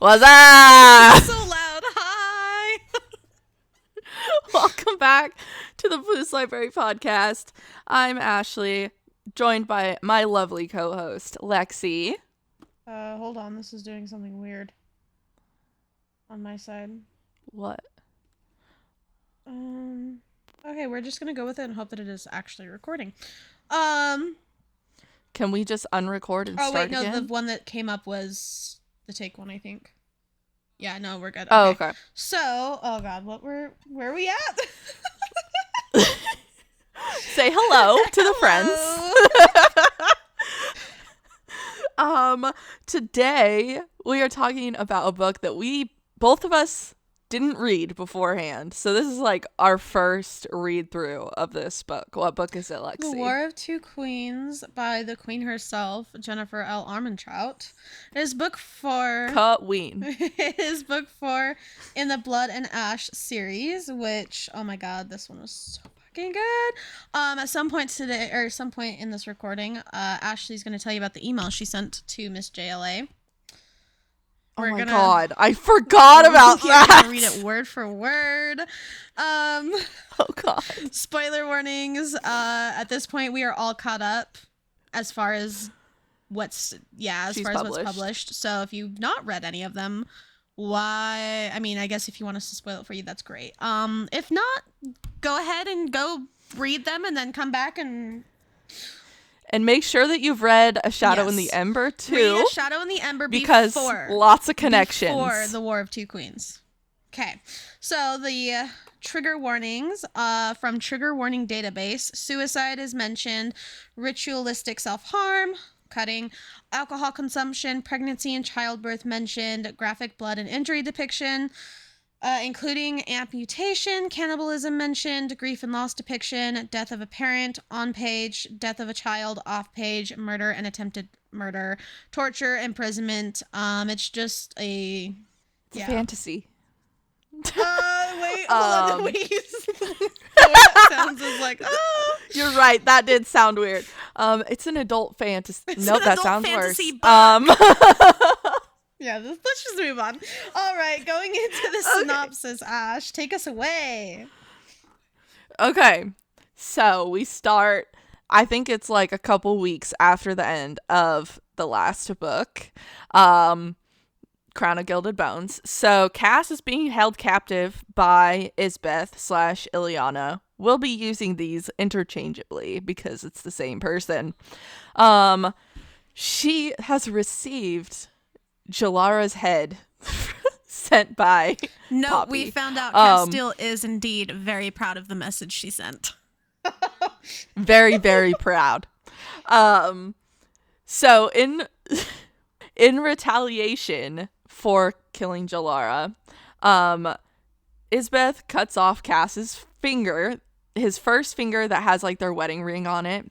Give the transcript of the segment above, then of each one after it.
What's up? so loud. Hi. Welcome back to the Blues Library podcast. I'm Ashley, joined by my lovely co-host Lexi. Uh, hold on. This is doing something weird on my side. What? Um. Okay, we're just gonna go with it and hope that it is actually recording. Um. Can we just unrecord and start? Oh start wait, no. again? The one that came up was the take one. I think. Yeah. No, we're good. Oh, okay. So, oh god, what were where are we at? Say hello to the friends. um, today we are talking about a book that we both of us didn't read beforehand. So this is like our first read through of this book. What book is it, Lexi? The War of Two Queens by the Queen herself, Jennifer L. Armentrout. It is book four. Cut Ween. it is book four in the Blood and Ash series, which oh my god, this one was so fucking good. Um, at some point today, or some point in this recording, uh, Ashley's gonna tell you about the email she sent to Miss JLA. Oh We're my gonna- god, I forgot about gonna that. read it word for word. Um, Oh god. spoiler warnings. Uh, at this point, we are all caught up as far as what's yeah, as She's far as what's published. So if you've not read any of them, why? I mean, I guess if you want us to spoil it for you, that's great. Um, if not, go ahead and go read them and then come back and And make sure that you've read A Shadow in the Yes. Ember read too. A Shadow in the Ember Because before lots of connections. before the War of Two Queens. Okay, so the uh, trigger warnings uh, from Trigger Warning Database: suicide is mentioned, ritualistic self-harm, cutting, alcohol consumption, pregnancy and childbirth mentioned, graphic blood and injury depiction. Uh, including amputation, cannibalism mentioned, grief and loss depiction, death of a parent on page, death of a child off page, murder and attempted murder, torture, imprisonment. Um, it's just a yeah. fantasy. Uh, wait, hold Um, on, wait. the way that sounds is like, oh. You're right. That did sound weird. Um, it's an adult fantasy. No, nope, that sounds fantasy worse. book. Um, Yeah, let's just move on. All right, going into the Okay. synopsis, Ash, take us away. okay, so we start. I think it's like a couple weeks after the end of the last book, um, Crown of Gilded Bones. So Cass is being held captive by Isbeth slash Ileana. We'll be using these interchangeably because it's the same person. Um, she has received Jalara's head sent by No, Poppy. we found out Um, Casteel is indeed very proud of the message she sent. very very proud um so in in retaliation for killing Jalara um Isbeth cuts off Cass's finger his first finger that has like their wedding ring on it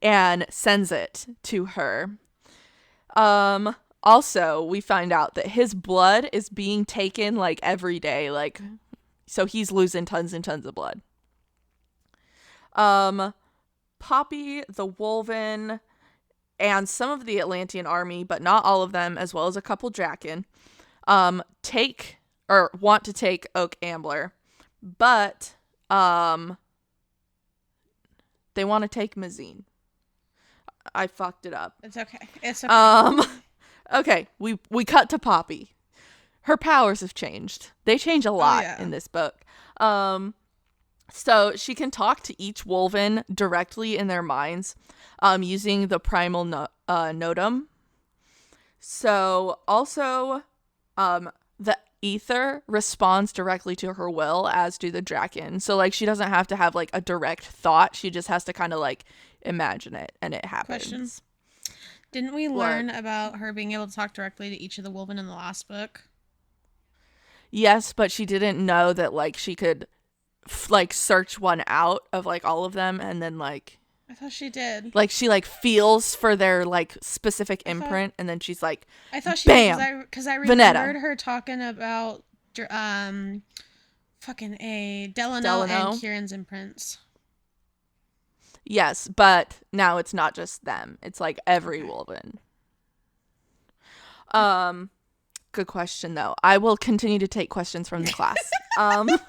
and sends it to her um also we find out that his blood is being taken like every day like so he's losing tons and tons of blood um Poppy, the Wolven, and some of the Atlantian army, but not all of them, as well as a couple Draken, um, take or want to take Oak Ambler, but um, they want to take Massene. I fucked it up. It's okay. It's okay. Um, okay, we we cut to Poppy. Her powers have changed. They change a lot yeah. in this book. Um, so she can talk to each Wolven directly in their minds, um, using the primal no- uh, notam. So also, um, the ether responds directly to her will, as do the Draken. So like she doesn't have to have like a direct thought. She just has to kind of like imagine it, and it happens. Question. Didn't we What? learn about her being able to talk directly to each of the Wolven in the last book? Yes, but she didn't know that like she could f- like search one out of like all of them and then like I thought she did. like she like feels for their like specific thought- imprint and then she's like I thought she Bam! did because I, I Vonetta. remembered her talking about um fucking a Delano, Delano? and Kieran's imprints. Yes, but now it's not just them. It's like every. Wolven. Um Good question, though. I will continue to take questions from the class. um, okay.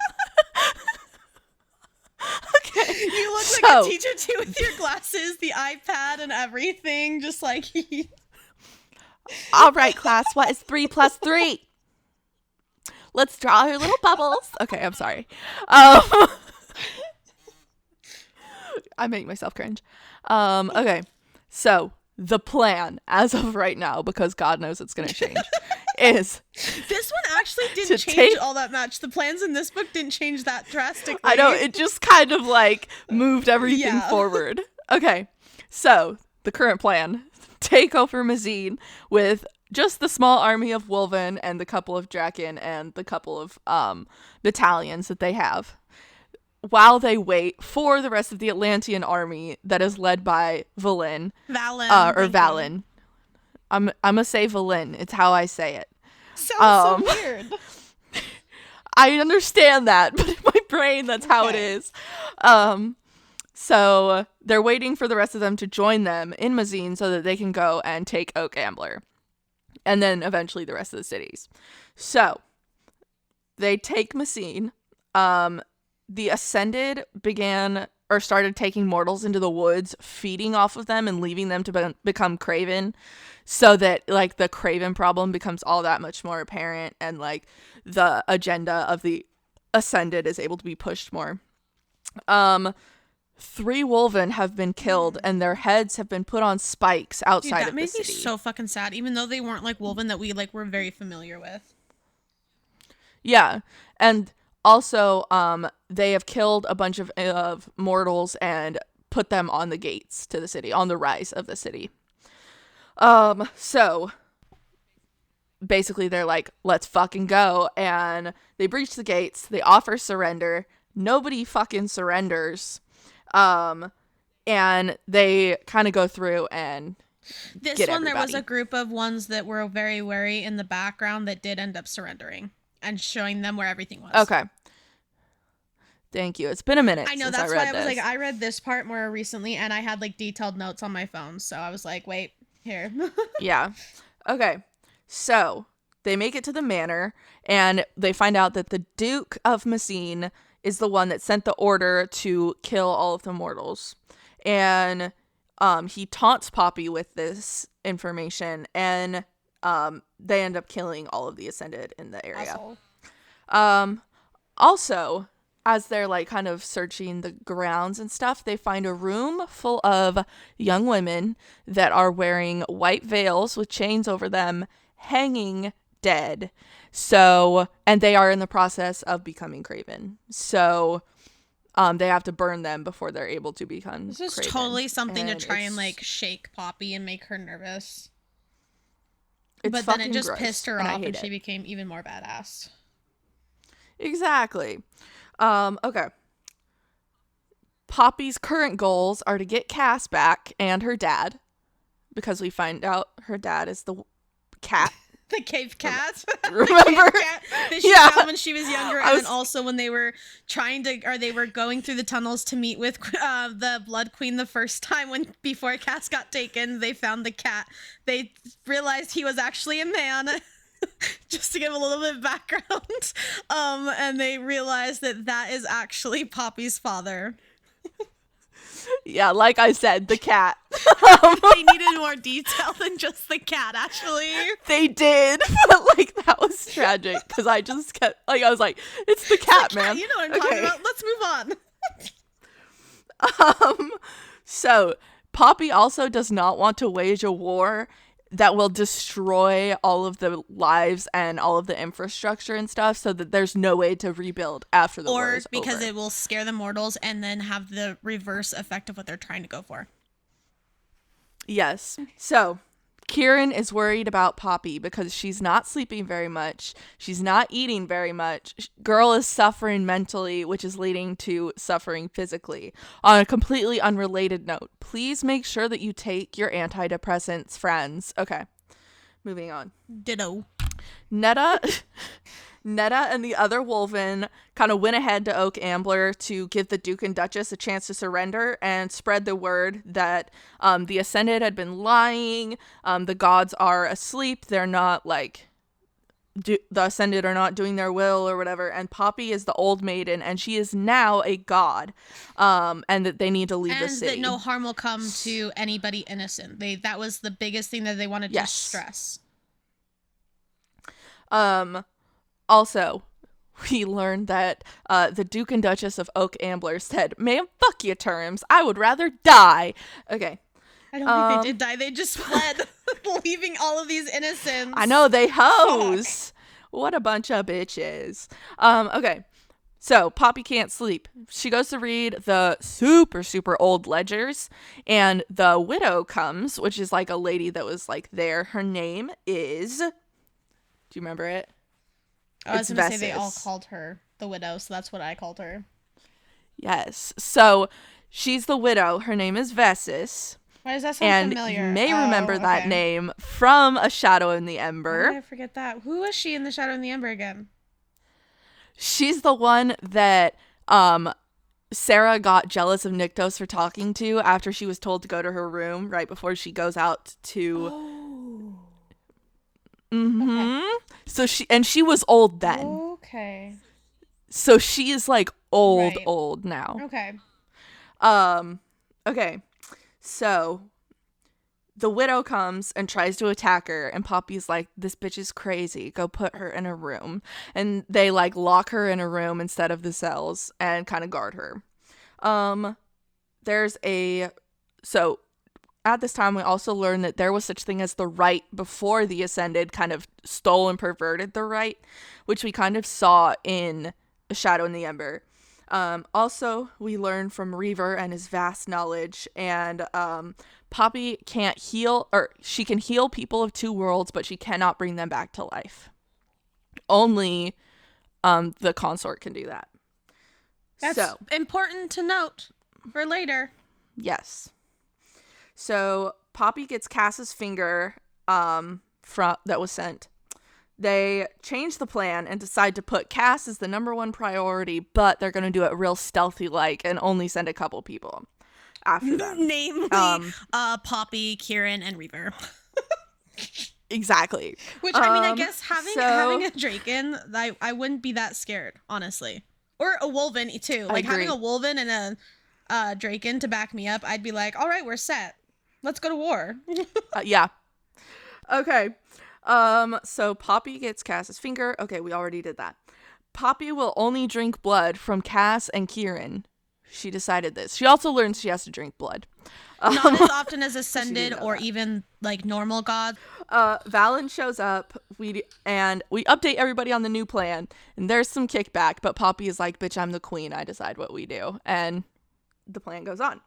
You look like a teacher too with your glasses, the iPad, and everything. Just like All right, class. What is three plus three? Let's draw our little bubbles. Okay, I'm sorry. Um, I make myself cringe. Um, okay, so the plan, as of right now, because God knows it's going to change, is this one actually didn't change take- all that much. The plans in this book didn't change that drastically. I know it just kind of like moved everything Yeah. forward. Okay, so the current plan: take over Massene with just the small army of Wolven and the couple of Draken and the couple of um battalions that they have. While they wait for the rest of the Atlantian army that is led by Valyn, Valyn uh, or you. Valyn. I'm I'm gonna say Valyn. It's how I say it. Sounds Um, so weird. I understand that, but in my brain, that's how it Okay. is. Um, so they're waiting for the rest of them to join them in Massene so that they can go and take Oak Ambler, and then eventually the rest of the cities. So they take Massene. Um, the Ascended began or started taking mortals into the woods, feeding off of them and leaving them to be- become Craven, so that like the Craven problem becomes all that much more apparent, and like the agenda of the Ascended is able to be pushed more. Um, three Wolven have been killed, and their heads have been put on spikes Dude, outside that of made the me so fucking sad. Even though they weren't like Wolven that we like were very familiar with. Yeah. And also um they have killed a bunch of of mortals and put them on the gates to the city, on the rise of the city. Um so basically they're like let's fucking go and they breach the gates, they offer surrender. Nobody fucking surrenders. Um and they kind of go through and This one, there was a group of ones that were very wary in the background that did end up surrendering and showing them where everything was. okay. Thank you. It's been a minute. I know that's I why I was this. like, I read this part more recently, and I had like detailed notes on my phone, so I was like, wait, here. Yeah. Okay. So they make it to the manor and they find out that the Duke of Massene is the one that sent the order to kill all of the mortals. And um, he taunts Poppy with this information and um, they end up killing all of the Ascended in the area. Um, also, as they're like kind of searching the grounds and stuff, they find a room full of young women that are wearing white veils with chains over them, hanging dead. So, and they are in the process of becoming Craven. So, um, they have to burn them before they're able to become. This is Craven. totally something And to try and like shake Poppy and make her nervous. It's but then it just gross, pissed her and off, and she it. became even more badass. Exactly. Um, okay. Poppy's current goals are to get Cass back and her dad, because we find out her dad is the cat. The cave cat. Remember? the cave cat that she Yeah. found when she was younger, and was- then also when they were trying to, or they were going through the tunnels to meet with uh, the Blood Queen the first time when before Cass got taken, they found the cat. They realized he was actually a man. Just to give a little bit of background, um, and they realized that that is actually Poppy's father. Yeah, like I said, the cat. they needed more detail than just the cat, actually. They did, but like that was tragic because I just kept like I was like, it's the cat, man. You know what I'm talking about. Let's move on. Um, so Poppy also does not want to wage a war that will destroy all of the lives and all of the infrastructure and stuff, so that there's no way to rebuild after the war or because over. it will scare the mortals and then have the reverse effect of what they're trying to go for. Yes. So Kieran is worried about Poppy because she's not sleeping very much. She's not eating very much. Girl is suffering mentally, which is leading to suffering physically. On a completely unrelated note, please make sure that you take your antidepressants, friends. Okay. Moving on. Ditto. Netta Netta and the other Wolven kind of went ahead to Oak Ambler to give the Duke and Duchess a chance to surrender and spread the word that um, the Ascended had been lying. Um, the gods are asleep. They're not like do, the ascended are not doing their will or whatever and poppy is the old maiden and she is now a god um and that they need to leave the and city that no harm will come to anybody innocent. They that was the biggest thing that they wanted Yes. to stress. um also we learned that uh, the Duke and Duchess of Oak Ambler said, "Man, fuck your terms. I would rather die." Okay, I don't Um, think they did die. They just fled, leaving all of these innocents. I know they hoes. What a bunch of bitches. Um, okay. So Poppy can't sleep. She goes to read the super, super old ledgers, and the widow comes, which is like a lady that was like there. Her name is Do you remember it? I was gonna say they all called her the widow, so that's what I called her. Yes. So she's the widow. Her name is Vessis. Why does that sound And familiar? you may Oh, remember that okay. name from A Shadow in the Ember. I forget that? Who was she in the Shadow in the Ember again? She's the one that um Sera got jealous of Nyktos for talking to after she was told to go to her room right before she goes out to Oh. Hmm So she and she was old then. Okay. So she is like old Right. old now. Okay. Um okay. So the widow comes and tries to attack her and Poppy's like this bitch is crazy. Go put her in a room. And they like lock her in a room instead of the cells and kind of guard her. Um there's a so at this time we also learned that there was such thing as the rite before the ascended kind of stole and perverted the rite, which we kind of saw in A Shadow in the Ember. Um, also, we learn from Reaver and his vast knowledge, and um, Poppy can't heal, or she can heal people of two worlds, but she cannot bring them back to life. Only um, the consort can do that. That's so, important to note for later. yes. So Poppy gets Cass's finger um, from that was sent. They change the plan and decide to put Cass as the number one priority, but they're going to do it real stealthy like and only send a couple people after them. Namely, Um, uh, Poppy, Kieran, and Reaver. Exactly. Which I mean, I Um, guess having so- having a Draken, I I wouldn't be that scared, honestly. Or a Wolven too. Like having a. Wolven and a uh, Draken to back me up, I'd be like, all right, we're set. Let's go to war. Uh, yeah. Okay. Um. So Poppy gets Cass's finger. Okay, we already did that. Poppy will only drink blood from Cass and Kieran. She decided this. She also learns she has to drink blood. Not Um, as often as Ascended or that. even like normal gods. uh, Valyn shows up. We and we update everybody on the new plan. And there's some kickback, but Poppy is like, "Bitch, I'm the queen. I decide what we do." And the plan goes on.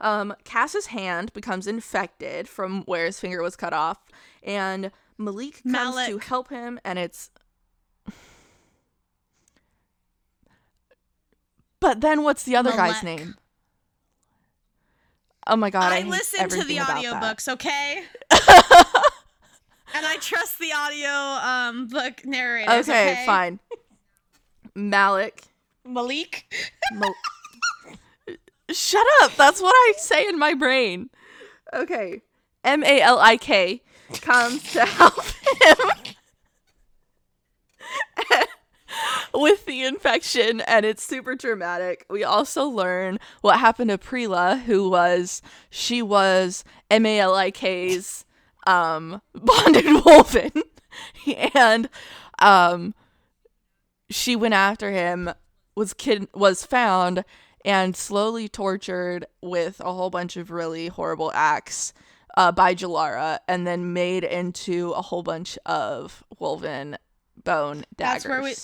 Um, Cass's hand becomes infected from where his finger was cut off, and Malik comes to help him, and it's. But then, what's the other guy's name? Oh my god! I, I, hate listen to the audiobooks, okay? and I trust the audio um book narrator. Okay, Okay, fine. Malik. Malik. Mal- Shut up. That's what I say in my brain. Okay. M A L I K comes to help him with the infection, and it's super dramatic. We also learn what happened to Preela, who was she was M A L I K's um bonded wolven, and um she went after him was kid was found and slowly tortured with a whole bunch of really horrible acts uh, by Jalara and then made into a whole bunch of wolven bone daggers. That's where we-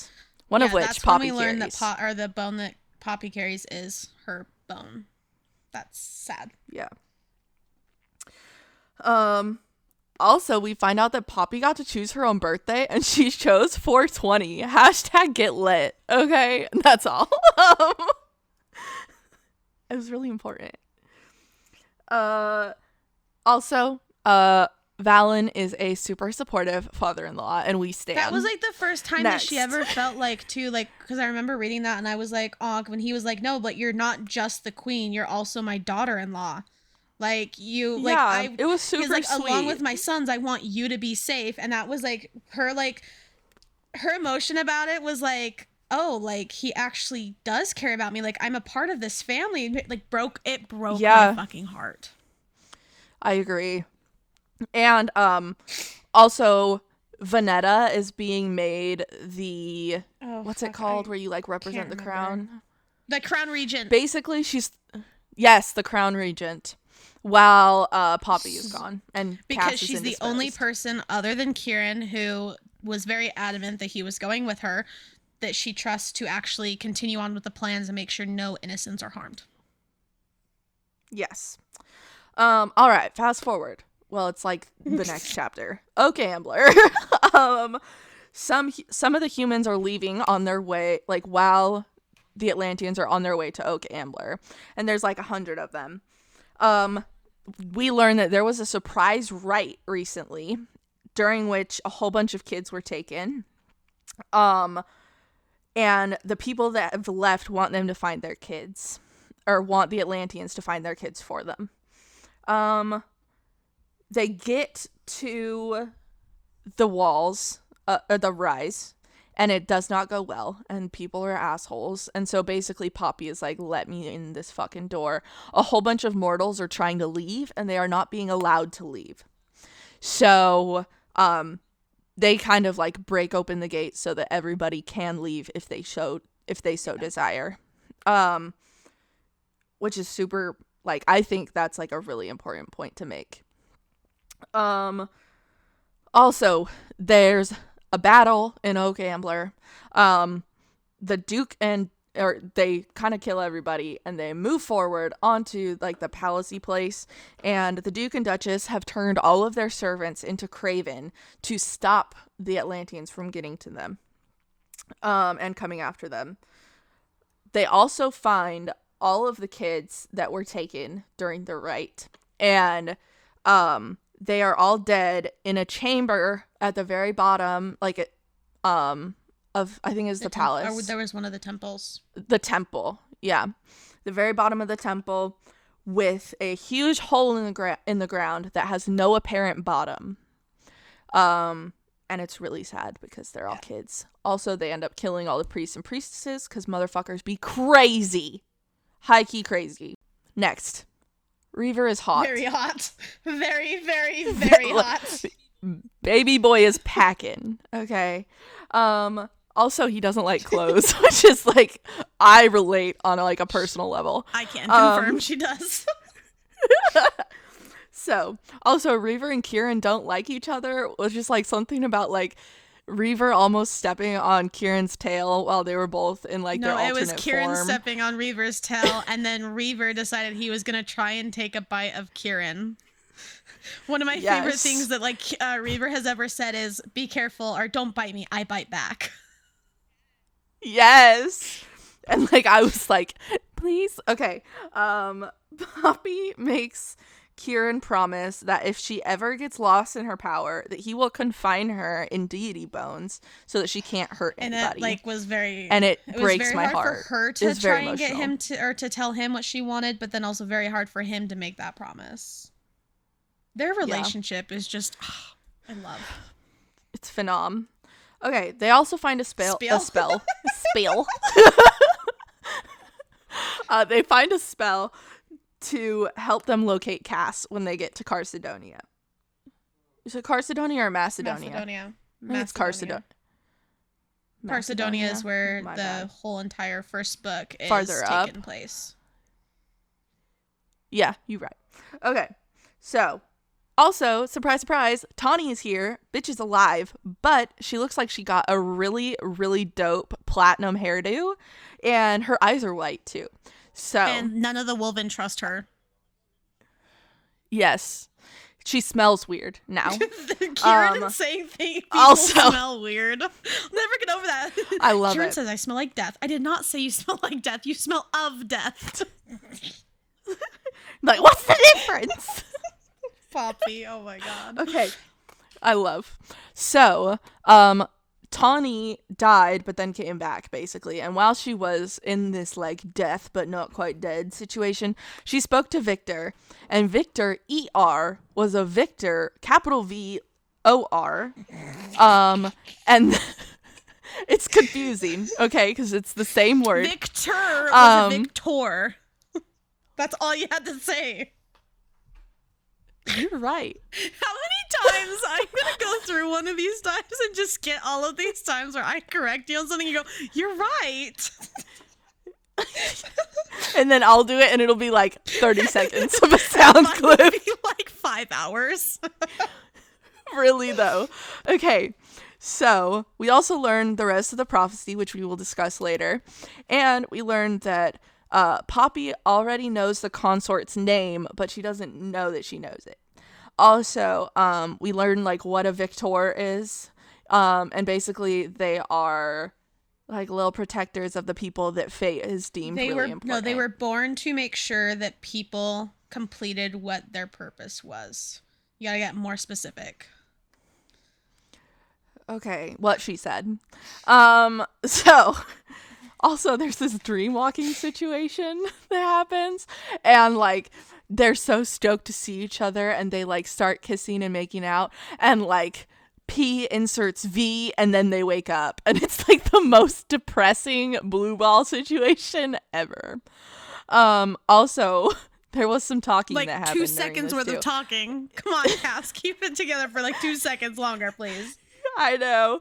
one of Yeah, which that's Poppy when we learned that carries. po- or the bone that Poppy carries is her bone. That's sad. Yeah. Um also we find out that Poppy got to choose her own birthday and she chose 420. Hashtag get lit. Okay? That's all. It was really important. Uh also, uh Valyn is a super supportive father-in-law and we stand. That was like the first time that she ever felt like too like because I remember reading that and I was like, oh, when he was like, no, but you're not just the queen, you're also my daughter-in-law. Like you, like yeah, I, it was super like sweet. along with my sons, I want you to be safe, and that was like her like her emotion about it was like, oh, like he actually does care about me. Like I'm a part of this family. Like broke it broke Yeah. my fucking heart. I agree. And um also Vonetta is being made the Oh, what's it called where you like represent the remember. crown? The crown regent. Basically she's yes, the crown regent while uh Poppy is gone and because Cass she's the only person other than Kieran who was very adamant that he was going with her that she trusts to actually continue on with the plans and make sure no innocents are harmed. Yes. Um, all right, fast forward. Well, it's like the next chapter. Okay, Ambler. um, some some of the humans are leaving on their way, like while the Atlantians are on their way to Oak Ambler, and there's like a hundred of them. Um, we learned that there was a surprise rite recently, during which a whole bunch of kids were taken. Um, and the people that have left want them to find their kids, or want the Atlantians to find their kids for them. Um, they get to the walls, uh, the rise, and it does not go well, and people are assholes. And so basically, Poppy is like, "Let me in this fucking door." A whole bunch of mortals are trying to leave, and they are not being allowed to leave. So, um, they kind of like break open the gate so that everybody can leave if they show if they so desire. Um, which is super like I think that's like a really important point to make. Um also there's a battle in Oak Ambler. Um the Duke and or they kind of kill everybody and they move forward onto like the palacey place and the Duke and Duchess have turned all of their servants into Craven to stop the Atlantians from getting to them um and coming after them. They also find all of the kids that were taken during the rite and um they are all dead in a chamber at the very bottom like um of I think is the, temp- palace Or there was one of the temples. the temple. Yeah. The very bottom of the temple with a huge hole in the gra- in the ground that has no apparent bottom. Um and it's really sad because they're all kids. Also, they end up killing all the priests and priestesses cuz motherfuckers be crazy. High key crazy. Next. Reaver is hot. Very hot. Very, very, very hot. Baby boy is packing. Okay. Um also he doesn't like clothes, which is like I relate on like a personal level. I can Um, confirm she does. So, also Reaver and Kieran don't like each other, which is like something about like Reaver almost stepping on Kieran's tail while they were both in like no, their it was Kieran form. stepping on Reaver's tail, and then Reaver decided he was gonna try and take a bite of Kieran. One of my favorite things that like uh, Reaver has ever said is, "Be careful or don't bite me. I bite back." Yes. And like I was like, please. Okay. Um Poppy makes Kieran promise that if she ever gets lost in her power, that he will confine her in deity bones so that she can't hurt And anybody. it like was very. and it, it was breaks very my hard heart. for her to try and get him to or to tell him what she wanted, but then also very hard for him to make that promise. Their relationship is just, I love. It's phenom. Okay, they also find a spell. Spiel? A spell. spell. uh, they find a spell to help them locate Cass when they get to Carsodonia. Is it Carsodonia or Masadonia? Masadonia. It's Carsodonia. Carsodonia is where My the bad. whole entire first book is Farther up. place. Yeah, you're right. Okay, so also surprise, surprise, Tawny is here. Bitch is alive, but she looks like she got a really, really dope platinum hairdo, and her eyes are white too. So And none of the Wolven trust her. yes, she smells weird now. Kieran Um, saying things also- smell weird. I'll never get over that. I love Kieran it. Kieran says I smell like death. I did not say you smell like death. You smell of death. like, what's the difference? Poppy. Oh my god. okay, I love. So, um, Tawny died, but then came back basically. And while she was in this like death but not quite dead situation, she spoke to Vikter, and Vikter Er was a Viktor, capital V O R, um, and it's confusing, okay, because it's the same word. Vikter was Um, a Viktor. That's all you had to say. You're right. How many times I'm gonna go through one of these times and just get all of these times where I correct you on something, you go, "You're right." And then I'll do it, and it'll be like 30 seconds of a sound clip. like five hours. really though. Okay. So, we also learned the rest of the prophecy, which we will discuss later. And we learned that uh, Poppy already knows the consort's name, but she doesn't know that she knows it. Also, um, we learned like what a Viktor is. Um, and basically, they are like little protectors of the people that fate is deemed they really were important. no, they were born to make sure that people completed what their purpose was. You gotta get more specific. Okay, what she said. Um, so also there's this dream walking situation that happens, and like they're so stoked to see each other, and they like start kissing and making out, and like P inserts V, and then they wake up, and it's like the most depressing blue ball situation ever. Um, also. There was some talking Like that happened. two seconds worth too. of talking. Come on, Cass, keep it together for like two seconds longer, please. I know.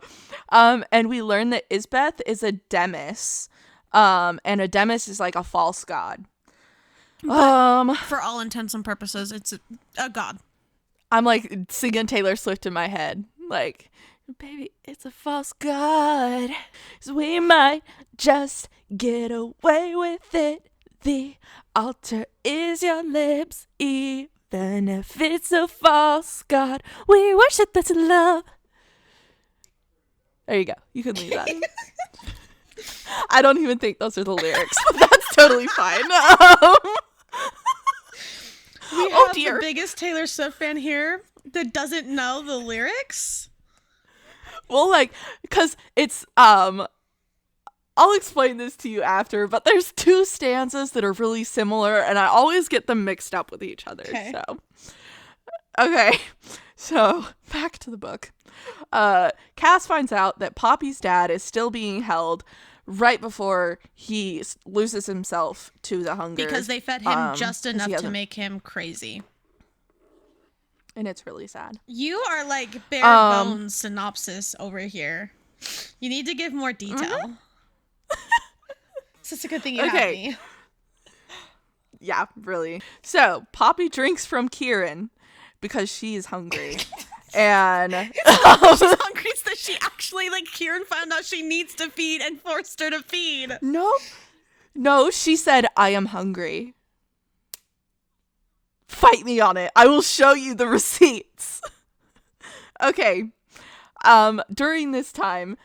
Um, and we learn that Isbeth is a Demis. Um, and a Demis is like a false god. Um, For all intents and purposes, it's a, a god. I'm like singing Taylor Swift in my head. Like, baby, it's a false god. So we might just get away with it. The altar is your lips, even if it's a false god. We worship that's love. There you go. You can leave that. I don't even think those are the lyrics, but that's totally fine. Um, We Oh, dear. the biggest Taylor Swift fan here that doesn't know the lyrics. well, like, cause it's um, I'll explain this to you after, but there's two stanzas that are really similar, and I always get them mixed up with each other. Okay. So, okay, so back to the book. Uh, Cass finds out that Poppy's dad is still being held right before he loses himself to the hunger Because they fed him um, just enough to make him crazy. and it's really sad. You are like bare Um, bones synopsis over here. You need to give more detail. it's just a good thing you Mm-hmm. Okay. have me. Yeah, really. So Poppy drinks from Kieran because she's hungry. and She's hungry so that she actually like Kieran found out she needs to feed and forced her to feed. no, no, she said, I am hungry. Fight me on it. I will show you the receipts. okay. Um, during this time,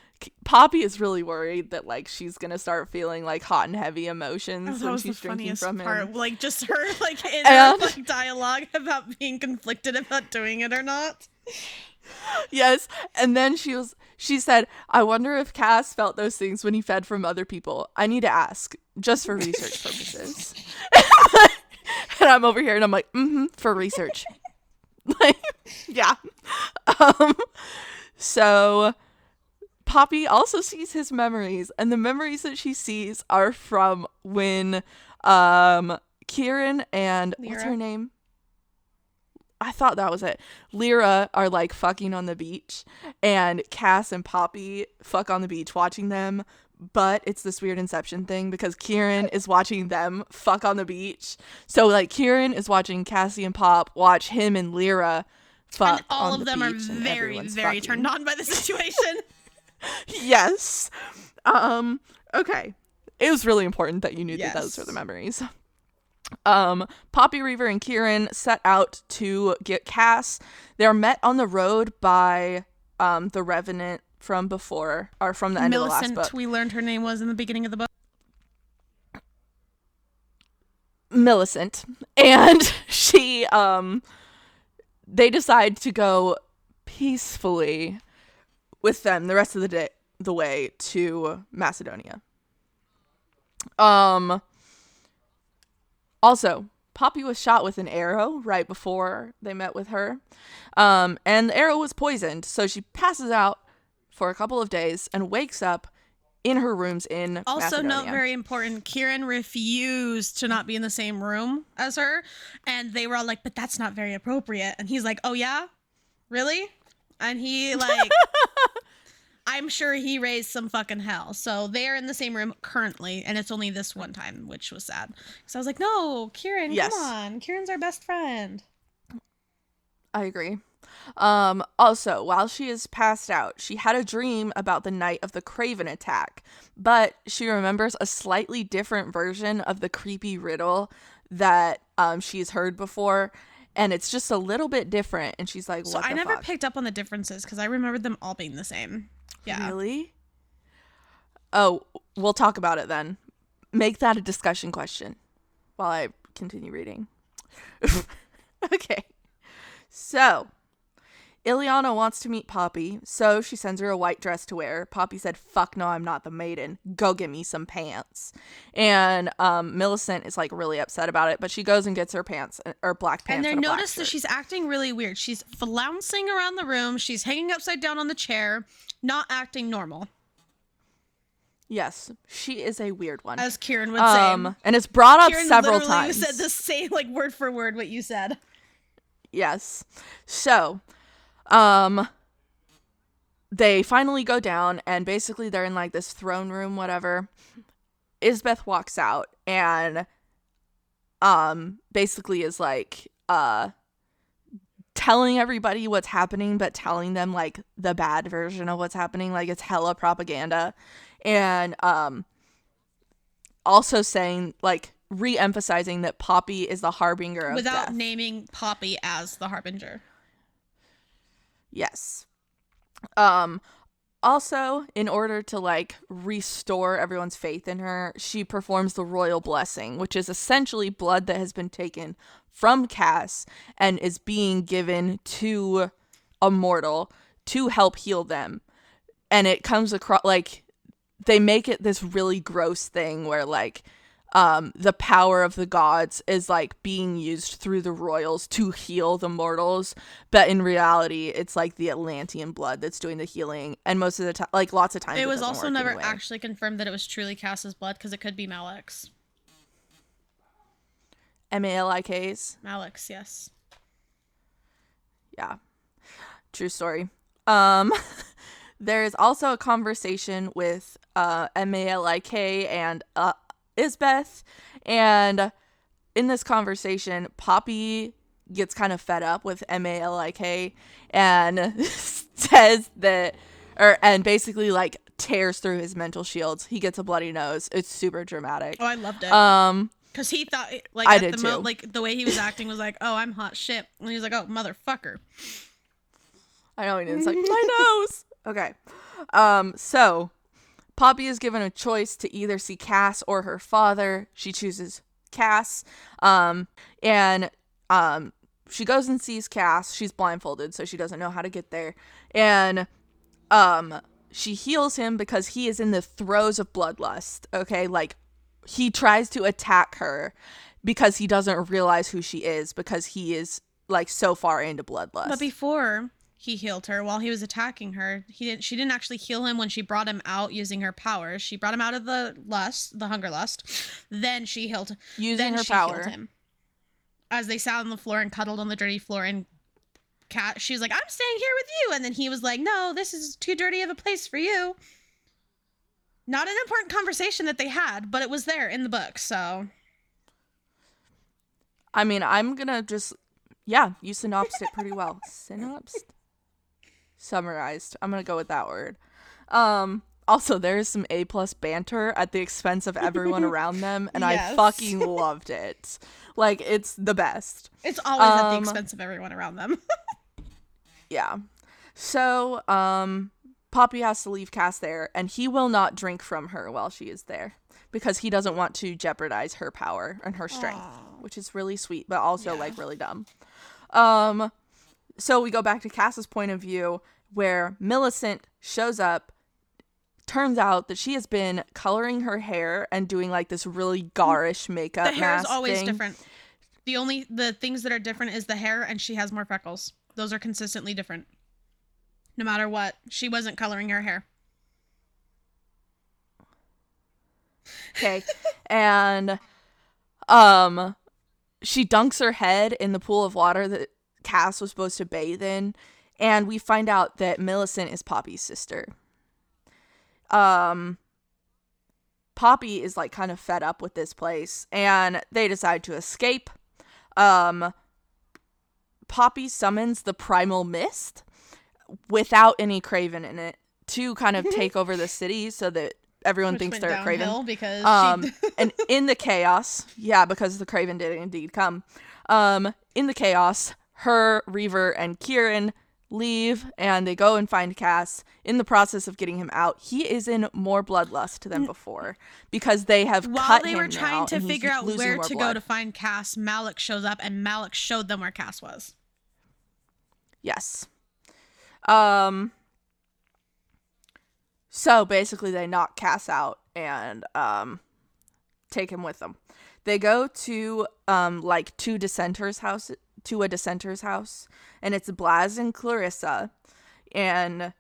Poppy is really worried that like she's gonna start feeling like hot and heavy emotions when she's drinking from part. him. Like just her like in And- her, like dialogue about being conflicted about doing it or not. Yes. And then she was she said, I wonder if Cass felt those things when he fed from other people. I need to ask, just for research purposes. and I'm over here and I'm like, mm-hmm, for research. like, yeah. Um so Poppy also sees his memories, and the memories that she sees are from when um Kieran and what's her name? I thought that was it. Lyra are like fucking on the beach, and Cass and Poppy fuck on the beach watching them. But it's this weird inception thing because Kieran is watching them fuck on the beach. So like Kieran is watching Cassie and Pop watch him and Lyra fuck. and all of the them are very, very fucking. turned on by the situation. yes. Um, okay. It was really important that you knew that those Yes. were the memories. Um, Poppy Reaver and Kieran set out to get Cass. They're met on the road by um the Revenant from before or from the end of the last book. Millicent, we learned her name was in the beginning of the book. Millicent. And she um they decide to go peacefully with them the rest of the day the way to Masadonia. Um also Poppy was shot with an arrow right before they met with her. Um and the arrow was poisoned, so she passes out for a couple of days and wakes up in her rooms in Also, Masadonia. note very important. Kieran refused to not be in the same room as her, and they were all like, "But that's not very appropriate." And he's like, "Oh yeah, really?" And he like, I'm sure he raised some fucking hell. So they are in the same room currently, and it's only this one time, which was sad. So I was like, "No, Kieran, Yes. come on, Kieran's our best friend." I agree. Um, also, while she is passed out, she had a dream about the night of the Craven attack, but she remembers a slightly different version of the creepy riddle that um, she's heard before, and it's just a little bit different. And she's like, So "What I never fuck? picked up on the differences because I remembered them all being the same. Yeah. Really? Oh, we'll talk about it then. Make that a discussion question while I continue reading. okay. So, Ileana wants to meet Poppy, so she sends her a white dress to wear. Poppy said, Fuck no, I'm not the maiden. Go get me some pants. And um, Millicent is like really upset about it, but she goes and gets her pants, uh, or black pants. And they and notice that she's acting really weird. She's flouncing around the room. She's hanging upside down on the chair, not acting normal, Yes, she is a weird one. as Kieran would Um, say. and it's brought up Kieran several literally times. said the same, like word for word, what you said. Yes. So, um they finally go down and basically they're in like this throne room whatever. Isbeth walks out and um basically is like uh telling everybody what's happening but telling them like the bad version of what's happening like it's hella propaganda and um also saying like re-emphasizing that Poppy is the harbinger of Without death. naming Poppy as the harbinger. Yes. Um also, in order to like restore everyone's faith in her, she performs the royal blessing, which is essentially blood that has been taken from Cass and is being given to a mortal to help heal them. And it comes across like they make it this really gross thing where like um the power of the gods is like being used through the royals to heal the mortals. But in reality it's like the atlantian blood that's doing the healing. And most of the time like lots of times It was also never actually confirmed that it was truly Cass's blood because it could be Malik's. m-a-l-i-k's Malik's, yes. yeah. True story. Um there is also a conversation with uh m-a-l-i-k and uh isbeth and in this conversation poppy gets kind of fed up with m-a-l-i-k and says that or and basically like tears through his mental shields he gets a bloody nose it's super dramatic Oh, I loved it. um Because he thought, like, I at did the mo- too. like the way he was acting was like, "Oh, I'm hot shit," and he was like, "Oh, motherfucker." I know, and it's like my nose. Okay. Um, so Poppy is given a choice to either see Cass or her father. She chooses Cass. Um, and um she goes and sees Cass. She's blindfolded, so she doesn't know how to get there. And um she heals him because he is in the throes of bloodlust. Okay, like he tries to attack her because he doesn't realize who she is because he is like so far into bloodlust. But before he healed her, while he was attacking her, he didn't. She didn't actually heal him when she brought him out using her powers. She brought him out of the lust, the hunger lust. Then she healed. using then her she power. him. As they sat on the floor and cuddled on the dirty floor, and cat, she was like, "I'm staying here with you," and then he was like, "No, this is too dirty of a place for you." Not an important conversation that they had, but it was there in the book. So I mean, I'm gonna just yeah, you synopsed it pretty well. Synopsed? Summarized. I'm gonna go with that word. Um also there is some A plus banter at the expense of everyone around them, and Yes. I fucking loved it. Like it's the best. it's always at the Um, expense of everyone around them. Yeah. So, um Poppy has to leave Cass there, and he will not drink from her while she is there because he doesn't want to jeopardize her power and her strength, which is really sweet, but also Yeah. like really dumb. Um, so we go back to Cass's point of view, where Millicent shows up. Turns out that she has been coloring her hair and doing like this really garish makeup. the hair is always thing. different. The only the things that are different is the hair, and she has more freckles. Those are consistently different. No matter what, she wasn't coloring her hair. Okay. and um she dunks her head in the pool of water that Cass was supposed to bathe in, and we find out that Millicent is Poppy's sister. Um Poppy is like kind of fed up with this place and they decide to escape. Um Poppy summons the primal mist without any Craven in it to kind of take over the city so that everyone Which thinks they're a Craven. because Um, and in the chaos, yeah, because the Craven did indeed come. Um, in the chaos, her, Reaver, and Kieran leave and they go and find Cass. In the process of getting him out, he is in more bloodlust than before because they have while cut they him were trying to figure out where to go to find Cass, Malik shows up and Malik showed them where Cass was. Yes. Um. So basically, they knock Cass out and um, take him with them. They go to um like two dissenters' house to a dissenter's house, and it's Blaz and Clariza, and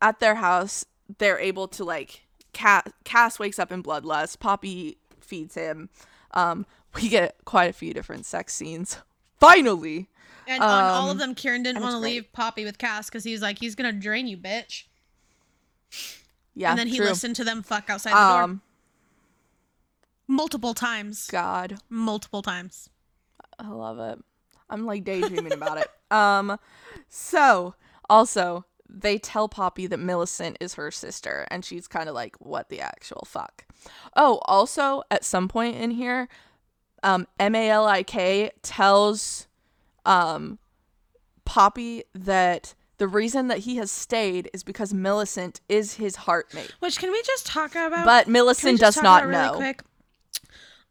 at their house they're able to like Cass, Cass wakes up in bloodlust. Poppy feeds him. Um, we get quite a few different sex scenes. Finally. And on all of Um, them, Kieran didn't want to leave Poppy with Cass because he was like, he's gonna drain you, bitch. Yeah, and then he true. listened to them fuck outside the door Um, multiple times. God, Multiple times. I love it. I'm like daydreaming about it. Um, so also they tell Poppy that Millicent is her sister, and she's kind of like, "What the actual fuck?" Oh, also at some point in here, um, M A L I K tells, um, Poppy that the reason that he has stayed is because Millicent is his heartmate, Which can we just talk about? but Millicent does not really know.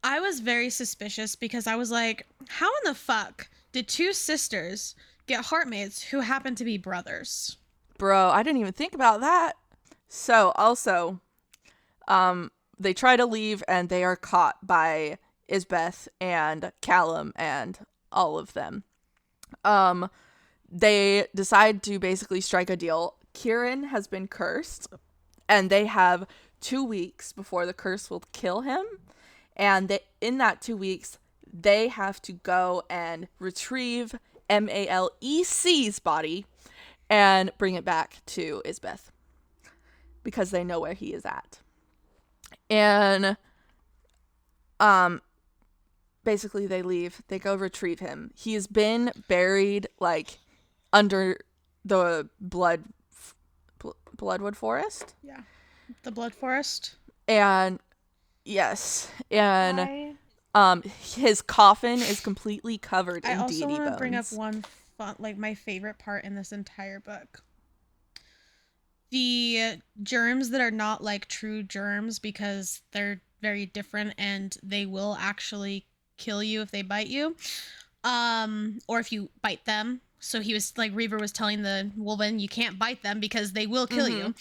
I was very suspicious because I was like, how in the fuck did two sisters get heartmates who happen to be brothers? Bro, I didn't even think about that. So also, um, they try to leave and they are caught by Isbeth and Callum and all of them. Um, they decide to basically strike a deal. Kieran has been cursed, and they have two weeks before the curse will kill him. And they, in that two weeks, they have to go and retrieve M A L E C's body and bring it back to Isbeth because they know where he is at. And um basically they leave. They go retrieve him. He has been buried like under the blood bl- bloodwood forest Yeah. The Blood Forest. and yes and I, um his coffin is completely covered I in also deity want to bones bring up one fun, like my favorite part in this entire book. The Gyrms that are not like true Gyrms because they're very different and they will actually kill you if they bite you. Um or if you bite them. So he was like Reaver was telling the woman you can't bite them because they will kill you.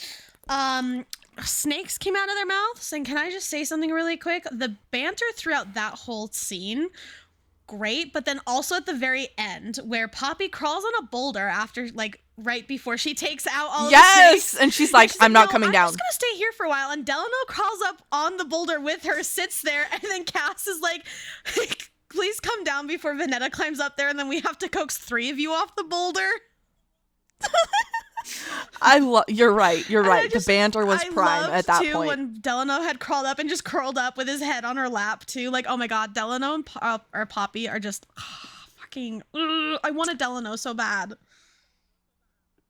Um snakes came out of their mouths and can I just say something really quick? The banter throughout that whole scene great, but then also at the very end where Poppy crawls on a boulder after like right before she takes out all yes and she's like she's i'm not "No, coming I'm down just gonna stay here for a while. And Delano crawls up on the boulder with her, sits there, and then Cass is like, "Please come down before Vonetta climbs up there, and then we have to coax three of you off the boulder." i love you're right you're And right just- the banter was I prime loved, at that too, point when Delano had crawled up and just curled up with his head on her lap too. Like, oh my god, Delano and Po- uh, or Poppy are just fucking. ugh, I want a Delano so bad.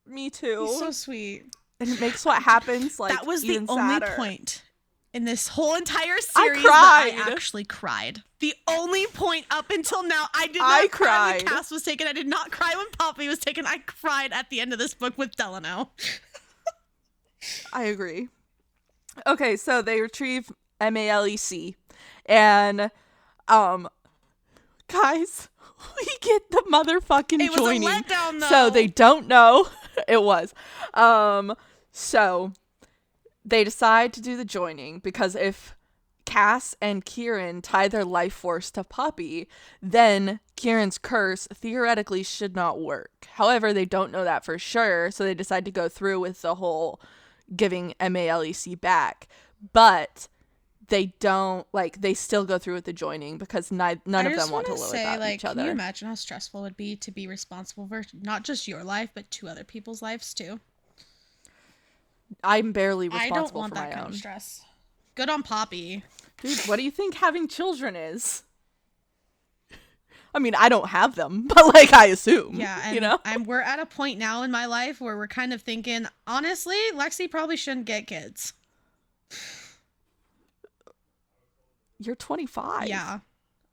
me too He's so sweet. and it makes what happens like that was the even only sadder. point in this whole entire I series that cried. I actually cried. The only point up until now, I did not I cry when cried. Cass was taken. I did not cry when Poppy was taken. I cried at the end of this book with Delano. I agree. Okay, so they retrieve M A L E C, and um, guys, we get the motherfucking It was joining. a letdown, though. So they don't know it was. Um, so they decide to do the joining because if Cass and Kieran tie their life force to Poppy, then Kieran's curse theoretically should not work. However, they don't know that for sure, so they decide to go through with the whole giving MALEC back. But they don't like they still go through with the joining because ni- none of them want to live say, without like, each Can you imagine how stressful it would be to be responsible for not just your life, but two other people's lives too? I'm barely I responsible don't want for that my kind own. of stress. Good on Poppy. Dude, what do you think having children is? I mean, I don't have them, but like I assume. Yeah, and you know. I'm we're at a point now in my life where we're kind of thinking, honestly, Lexi probably shouldn't get kids. You're 25. Yeah.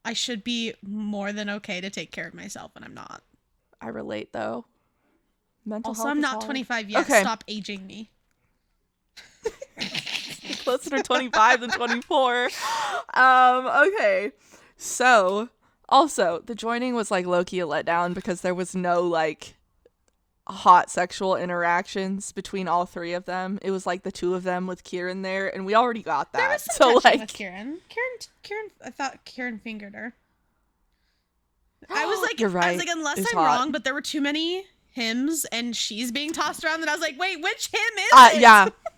I should be more than okay to take care of myself, and I'm not. I relate though. Mental Also, health I'm not hard. 25 yet. Okay. Stop aging me. closer to 25 than 24. Um, okay. So, also, the joining was like Loki a letdown because there was no like hot sexual interactions between all three of them. It was like the two of them with Kieran there, and we already got that. There was some so like with Kieran. Kieran, Kieran. I thought Kieran fingered her. I was like, You're right. I was like, unless It was I'm hot. wrong, but there were too many hymns and she's being tossed around that I was like, wait, which hymn is uh, it? yeah.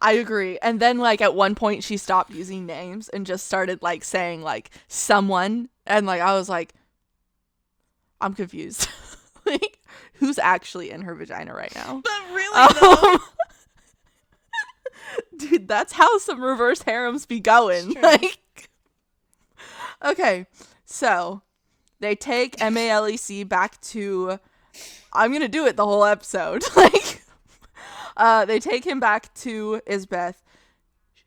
I agree. And then like at one point she stopped using names and just started like saying like someone and like I was like I'm confused. like who's actually in her vagina right now? But really, though, Um, dude, that's how some reverse harems be going. Like Okay. So they take MALEC back to I'm gonna do it the whole episode. like uh they take him back to Isbeth.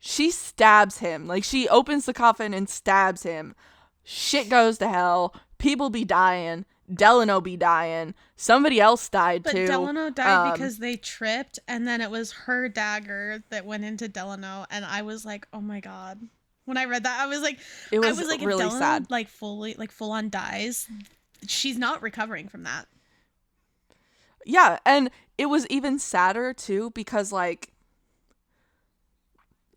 She stabs him. Like she opens the coffin and stabs him. Shit goes to hell. People be dying. Delano be dying. Somebody else died but too. Delano died Um, because they tripped, and then it was her dagger that went into Delano, and I was like, oh my god. When I read that, I was like, It was, I was like, really Delano sad. like fully, like full on dies, she's not recovering from that. Yeah, and it was even sadder too because like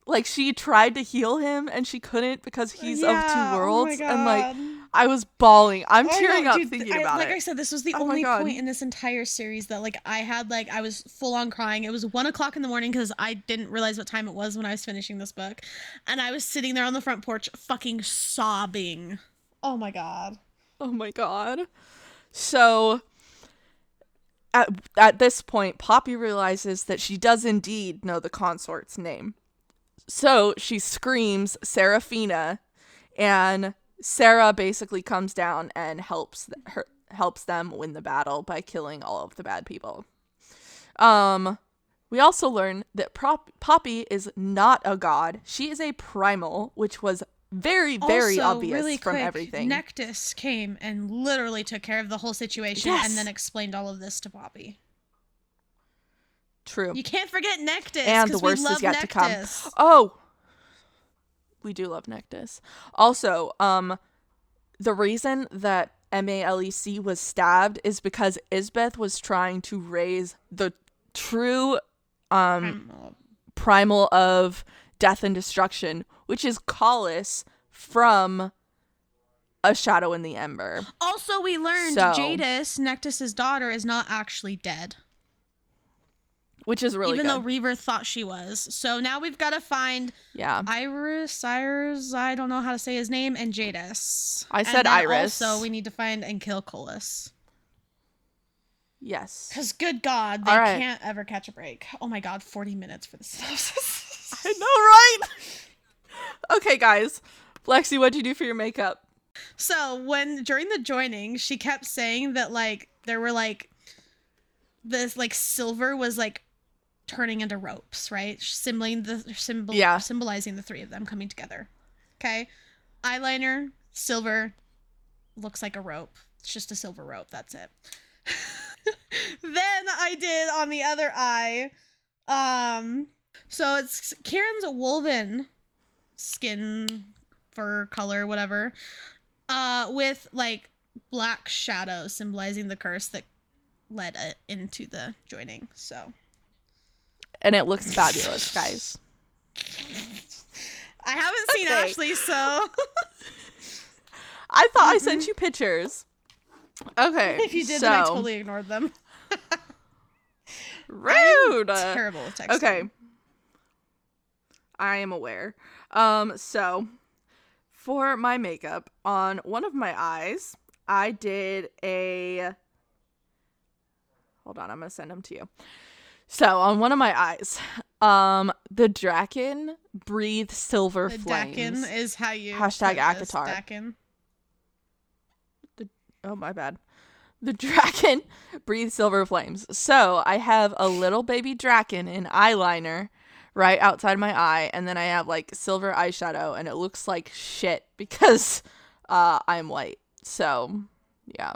like she tried to heal him and she couldn't because uh, he's of Yeah, two oh worlds and like I was bawling. I'm oh, I tearing know, up dude, thinking I- about like it. Like i said, this was the Oh only point in this entire series that like I had like I was full on crying. It was one o'clock in the morning because I didn't realize what time it was when I was finishing this book, and I was sitting there on the front porch, fucking sobbing. Oh my god. Oh my god. So at at this point Poppy realizes that she does indeed know the consort's name. So she screams Seraphena and Sera basically comes down and helps th- her helps them win the battle by killing all of the bad people. Um we also learn that Poppy is not a god. She is a primal, which was very very Also, obvious really from quick, everything. Nyktos came and literally took care of the whole situation Yes. and then explained all of this to Poppy. True. You can't forget Nyktos. and the worst love is yet to come. Oh, we do love Nyktos. Also, um, the reason that MALEC was stabbed is because Isbeth was trying to raise the true um I'm- primal of death and destruction, which is Kolis from A Shadow in the Ember. Also, we learned So- Jadis, Nyktos's daughter, is not actually dead. Which is really even good. though Reaver thought she was. So now we've got to find yeah. Ires, Ires, I don't know how to say his name, and Jadis. I said Ires. Also, we need to find and kill Kolis. Yes. Because, good God, they right. can't ever catch a break. Oh my God, 40 minutes for the synopsis. I know, right? okay, guys. Lexi, what'd you do for your makeup? So when during the joining, she kept saying that like there were like this like silver was like turning into ropes, right? Symboling the symbol Yeah. symbolizing the three of them coming together. Okay. Eyeliner, silver, looks like a rope. It's just a silver rope, that's it. then I did on the other eye. Um so it's Kieran's wolven skin fur color, whatever uh with like black shadows symbolizing the curse that led it into the joining so And it looks fabulous, guys. i haven't seen Okay. ashley so I thought I sent you pictures. Okay. if you did so, then i totally ignored them rude. terrible at texting Okay. I am aware. Um, so for my makeup on one of my eyes, I did a. Hold on, I'm gonna send them to you. So on one of my eyes, um, the Draken breathe silver The flames. Is how you Hashtag Akatar. Dakin. Oh my bad. The Draken breathe silver flames. So I have a little baby Draken in eyeliner right outside my eye, and then I have like silver eyeshadow, and it looks like shit because uh, I'm white. So yeah.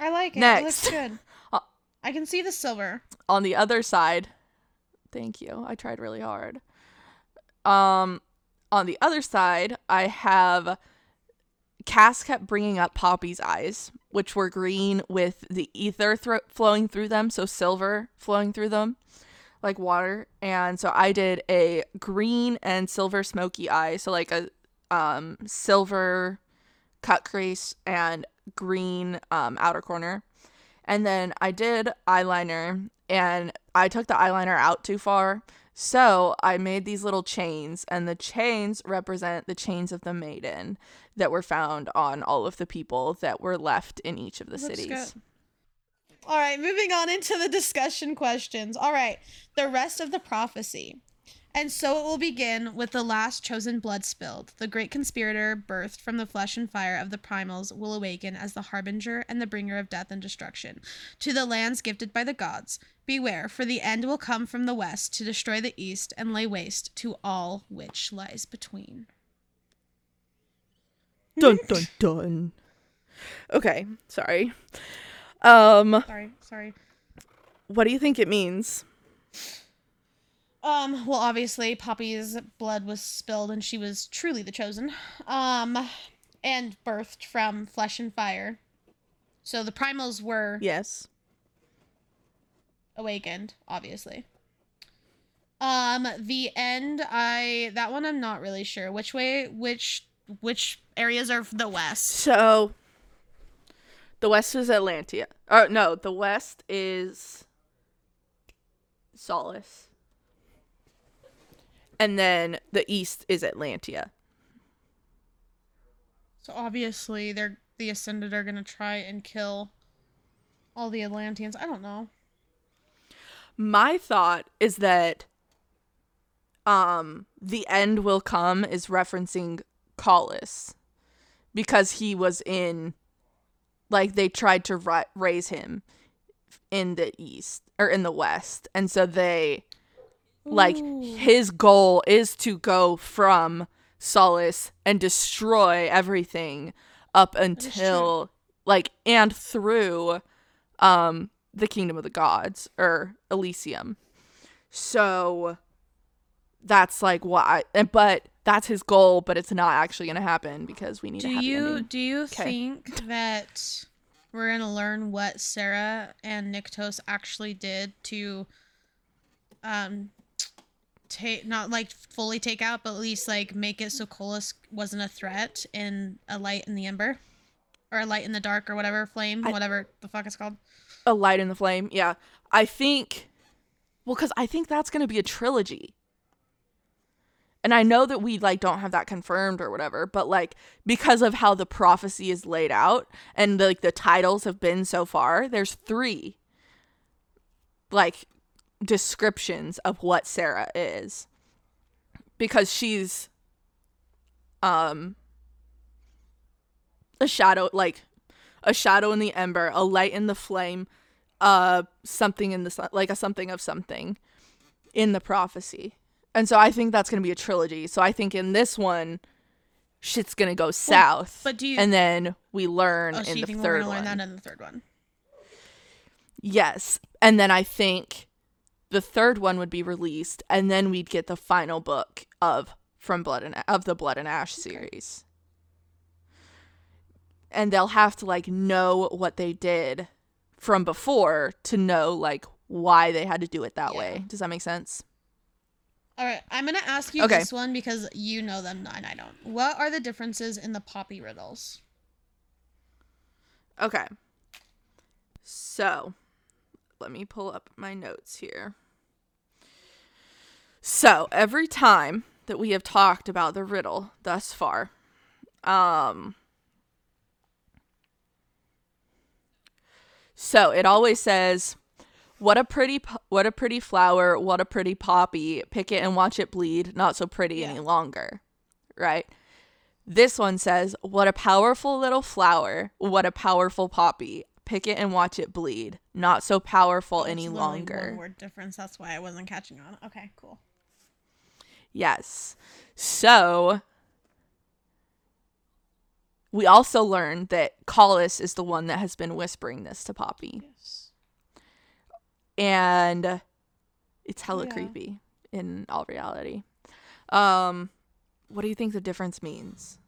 I like it. It looks good. Uh, I can see the silver. On the other side, thank you. I tried really hard. Um, on the other side, I have. Cass kept bringing up Poppy's eyes, which were green with the ether thro- flowing through them, so silver flowing through them, like water. And so I did a green and silver smoky eye, so like a um silver cut crease and green um outer corner. And then I did eyeliner and I took the eyeliner out too far. So I made these little chains, and the chains represent the chains of the maiden that were found on all of the people that were left in each of the Looks cities. good. All right, moving on into the discussion questions. All right, the rest of the prophecy. And so it will begin with the last chosen blood spilled. The great conspirator, birthed from the flesh and fire of the primals, will awaken as the harbinger and the bringer of death and destruction. To the lands gifted by the gods, beware, for the end will come from the west to destroy the east and lay waste to all which lies between. Dun dun dun. Okay, sorry. Um, Sorry, sorry. what do you think it means? Um, well, obviously, Poppy's blood was spilled and she was truly the chosen. Um, and birthed from flesh and fire. So the primals were Yes. awakened, obviously. Um, the end, I that one I'm not really sure. Which way which which areas are the west? So the west is Atlantia. Or no, the west is Solis. And then the east is Atlantia. So obviously they're the ascended are gonna try and kill all the Atlantians. I don't know. My thought is that um the end will come is referencing Kolis because he was in like they tried to ri- raise him in the east or in the west and so they like Ooh. his goal is to go from Solis and destroy everything up until like and through um the kingdom of the gods or Iliseeum. So that's like why and but that's his goal, but it's not actually going to happen because we need to. Do you ending. do you think that we're gonna learn what Sera and Nyktos actually did to um take not like fully take out, but at least like make it so Kolis wasn't a threat in a light in the ember? Or a light in the dark or whatever flame, I- whatever the fuck it's called. A light in the flame. Yeah. I think well cuz I think that's going to be a trilogy. And I know that we like don't have that confirmed or whatever, but like because of how the prophecy is laid out and like the titles have been so far, there's 3 like descriptions of what Sera is. Because she's um a shadow like a shadow in the ember, a light in the flame, uh something in the sun, like a something of something in the prophecy. And so I think that's going to be a trilogy. So I think in this one shit's going to go south. but do you- and then we learn Oh, so in the think we're third gonna one. learn that in the third one? Yes. And then I think the third one would be released and then we'd get the final book of from Blood and of the Blood and Ash series. And they'll have to like know what they did from before to know like why they had to do it that Yeah. way. Does that make sense? All right, I'm gonna ask you Okay. this one because you know them and I don't. What are the differences in the poppy riddles? Okay. So, let me pull up my notes here. So, every time that we have talked about the riddle thus far. Um So it always says what a pretty po- what a pretty flower, what a pretty poppy. Pick it and watch it bleed, not so pretty Yeah. any longer. Right? This one says, "What a powerful little flower, what a powerful poppy. Pick it and watch it bleed, not so powerful any longer." One word difference. That's why I wasn't catching on. Okay, cool. Yes. So we also learned that Kolis is the one that has been whispering this to Poppy. Yes. And it's hella Yeah. creepy in all reality. Um what do you think the difference means?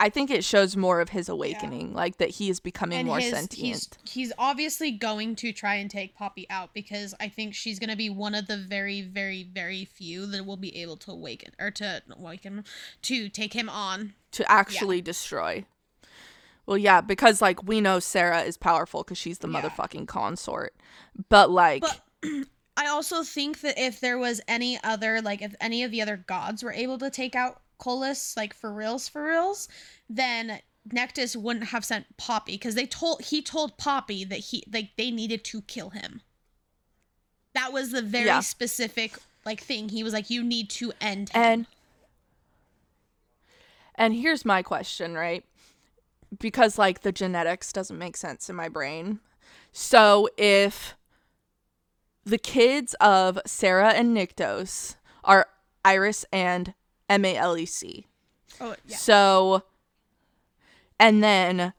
I think it shows more of his awakening, like that he is becoming more his- sentient. He's, he's obviously going to try and take Poppy out because I think she's going to be one of the very, very, very few that will be able to awaken or to awaken to take him on. to actually destroy. Well, yeah, because like we know Sera is powerful because she's the Yeah. motherfucking consort. But like, But I also think that if there was any other, like if any of the other gods were able to take out Kolis, like for reals, for reals, then Nyktos wouldn't have sent Poppy because they told he told Poppy that he like they needed to kill him. That was the very Yeah. specific like thing. He was like, you need to end him. and and here's my question, right? Because like the genetics doesn't make sense in my brain. So if the kids of Sera and Nyktos are Ires and M A L E C. oh yeah. So, and then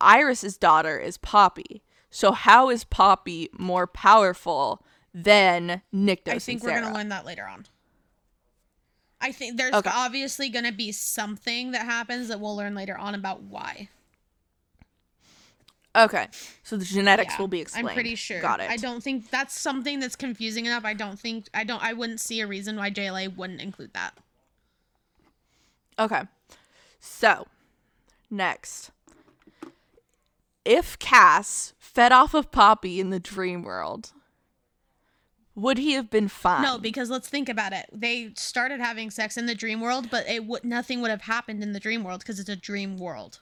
Ires's daughter is Poppy. So how is Poppy more powerful than Nyktos I think we're gonna learn that later on. I think there's Okay. obviously gonna be something that happens that we'll learn later on about why. Okay, so the genetics Yeah, will be explained. I'm pretty sure. Got it. I don't think that's something that's confusing enough. I don't think I don't I wouldn't see a reason why JLA wouldn't include that. Okay, so next, if Cass fed off of Poppy in the dream world, would he have been fine? No, because let's think about it. They started having sex in the dream world, but it would nothing would have happened in the dream world because it's a dream world.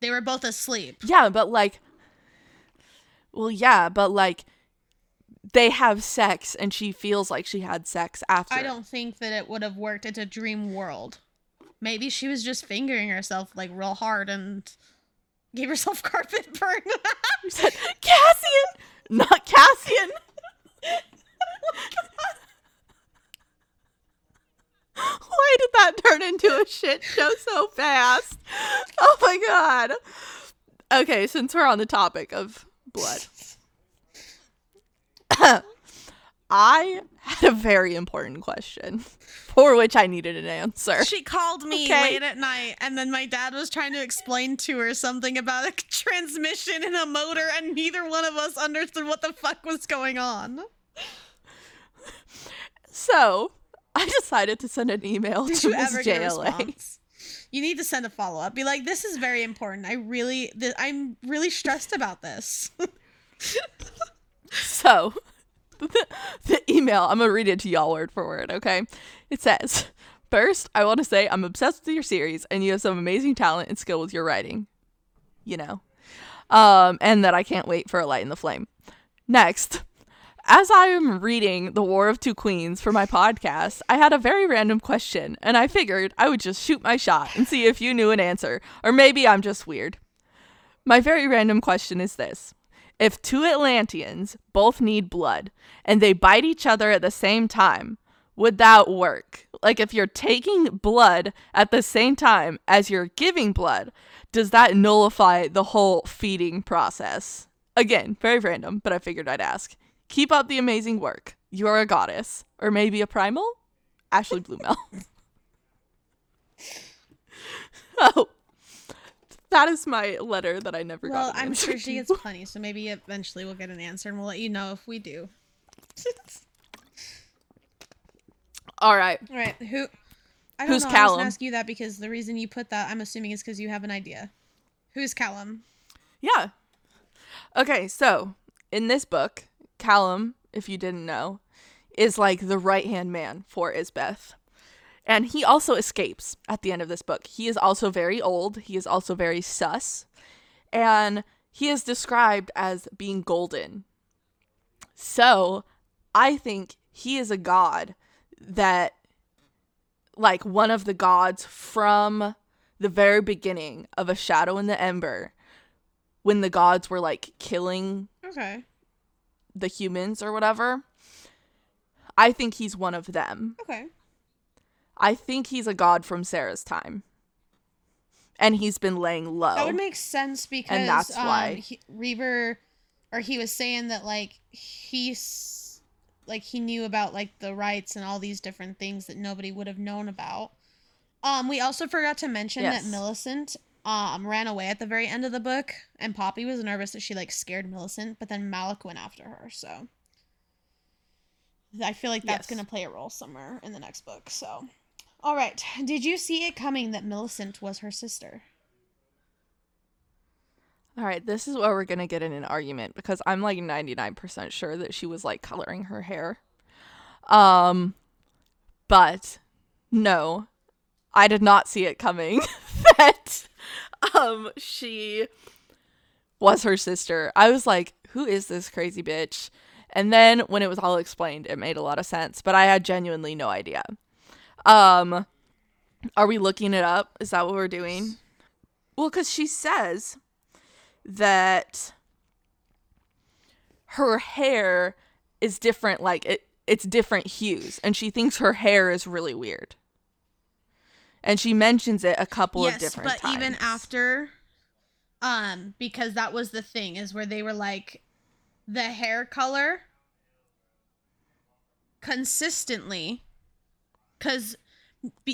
They were both asleep. Yeah, but like, well, yeah, but like, they have sex and she feels like she had sex after. I don't think that it would have worked. It's a dream world. Maybe she was just fingering herself like real hard and gave herself carpet burn. Cassian, not Cassian. Why did that turn into a shit show so fast? Oh my god. Okay, since we're on the topic of blood. I had a very important question for which I needed an answer. she called me Okay. late at night, and then my dad was trying to explain to her something about a transmission and a motor, and neither one of us understood what the fuck was going on. So, I decided to send an email Did to you Miss ever get a JLA. You need to send a follow up. Be like, this is very important. I really, th- I'm really stressed about this. So, the, the email, I'm going to read it to y'all word for word, okay? It says, First, I want to say I'm obsessed with your series and you have some amazing talent and skill with your writing. You know. Um, and that I can't wait for a light in the flame. Next, as I am reading The War of Two Queens for my podcast, I had a very random question, and I figured I would just shoot my shot and see if you knew an answer, or maybe I'm just weird. My very random question is this If two Atlantians both need blood and they bite each other at the same time, would that work? Like if you're taking blood at the same time as you're giving blood, does that nullify the whole feeding process? Again, very random, but I figured I'd ask. Keep up the amazing work. You're a goddess. Or maybe a primal? Ashley Blumel. oh. That is my letter that I never well, got. an I'm sure she gets plenty, so maybe eventually we'll get an answer, and we'll let you know if we do. All right. All right, who? I don't Who's know. I was Callum? gonna ask you that because the reason you put that, I'm assuming, is because you have an idea. Who's Callum? Yeah. Okay, so in this book, Callum, if you didn't know, is like the right hand man for Isbeth. And he also escapes at the end of this book. He is also very old. He is also very sus. And he is described as being golden. So I think he is a god that, like, one of the gods from the very beginning of A Shadow in the Ember, when the gods were like killing Okay. The humans or whatever. I think he's one of them. Okay. I think he's a god from Sera's time. And he's been laying low. That would make sense because and that's um, why. he, Reaver, or he was saying that like he's like he knew about like the Rites and all these different things that nobody would have known about. Um, we also forgot to mention Yes. that Millicent um ran away at the very end of the book, and Poppy was nervous that she like scared Millicent, but then Malik went after her. So I feel like that's Yes. gonna play a role somewhere in the next book. So. All right. Did you see it coming that Millicent was her sister? All right, this is where we're going to get in an argument because I'm like 99% sure that she was like coloring her hair. Um but no. I did not see it coming that um she was her sister. I was like, who is this crazy bitch? And then when it was all explained, it made a lot of sense, but I had genuinely no idea. Um are we looking it up? Is that what we're doing? Well, cuz she says that her hair is different like it it's different hues and she thinks her hair is really weird and she mentions it a couple of different times. but times even after um because that was the thing is where they were like the hair color consistently cuz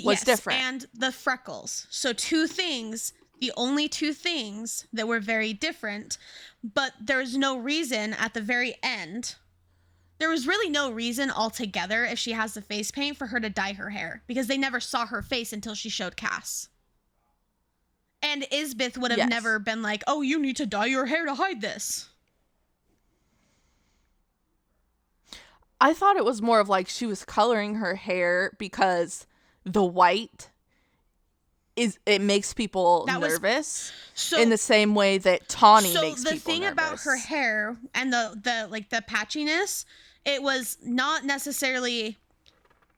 Was different. and the freckles so two things the only two things that were very different but there's no reason at the very end there was really no reason altogether if she has the face paint for her to dye her hair because they never saw her face until she showed Cass. And Isbeth would have Yes. never been like, "Oh, you need to dye your hair to hide this." i thought it was more of like she was coloring her hair because the white is it makes people That was- nervous So in the same way that tawny makes people nervous. so makes the people thing about her hair and the the like the patchiness, it was not necessarily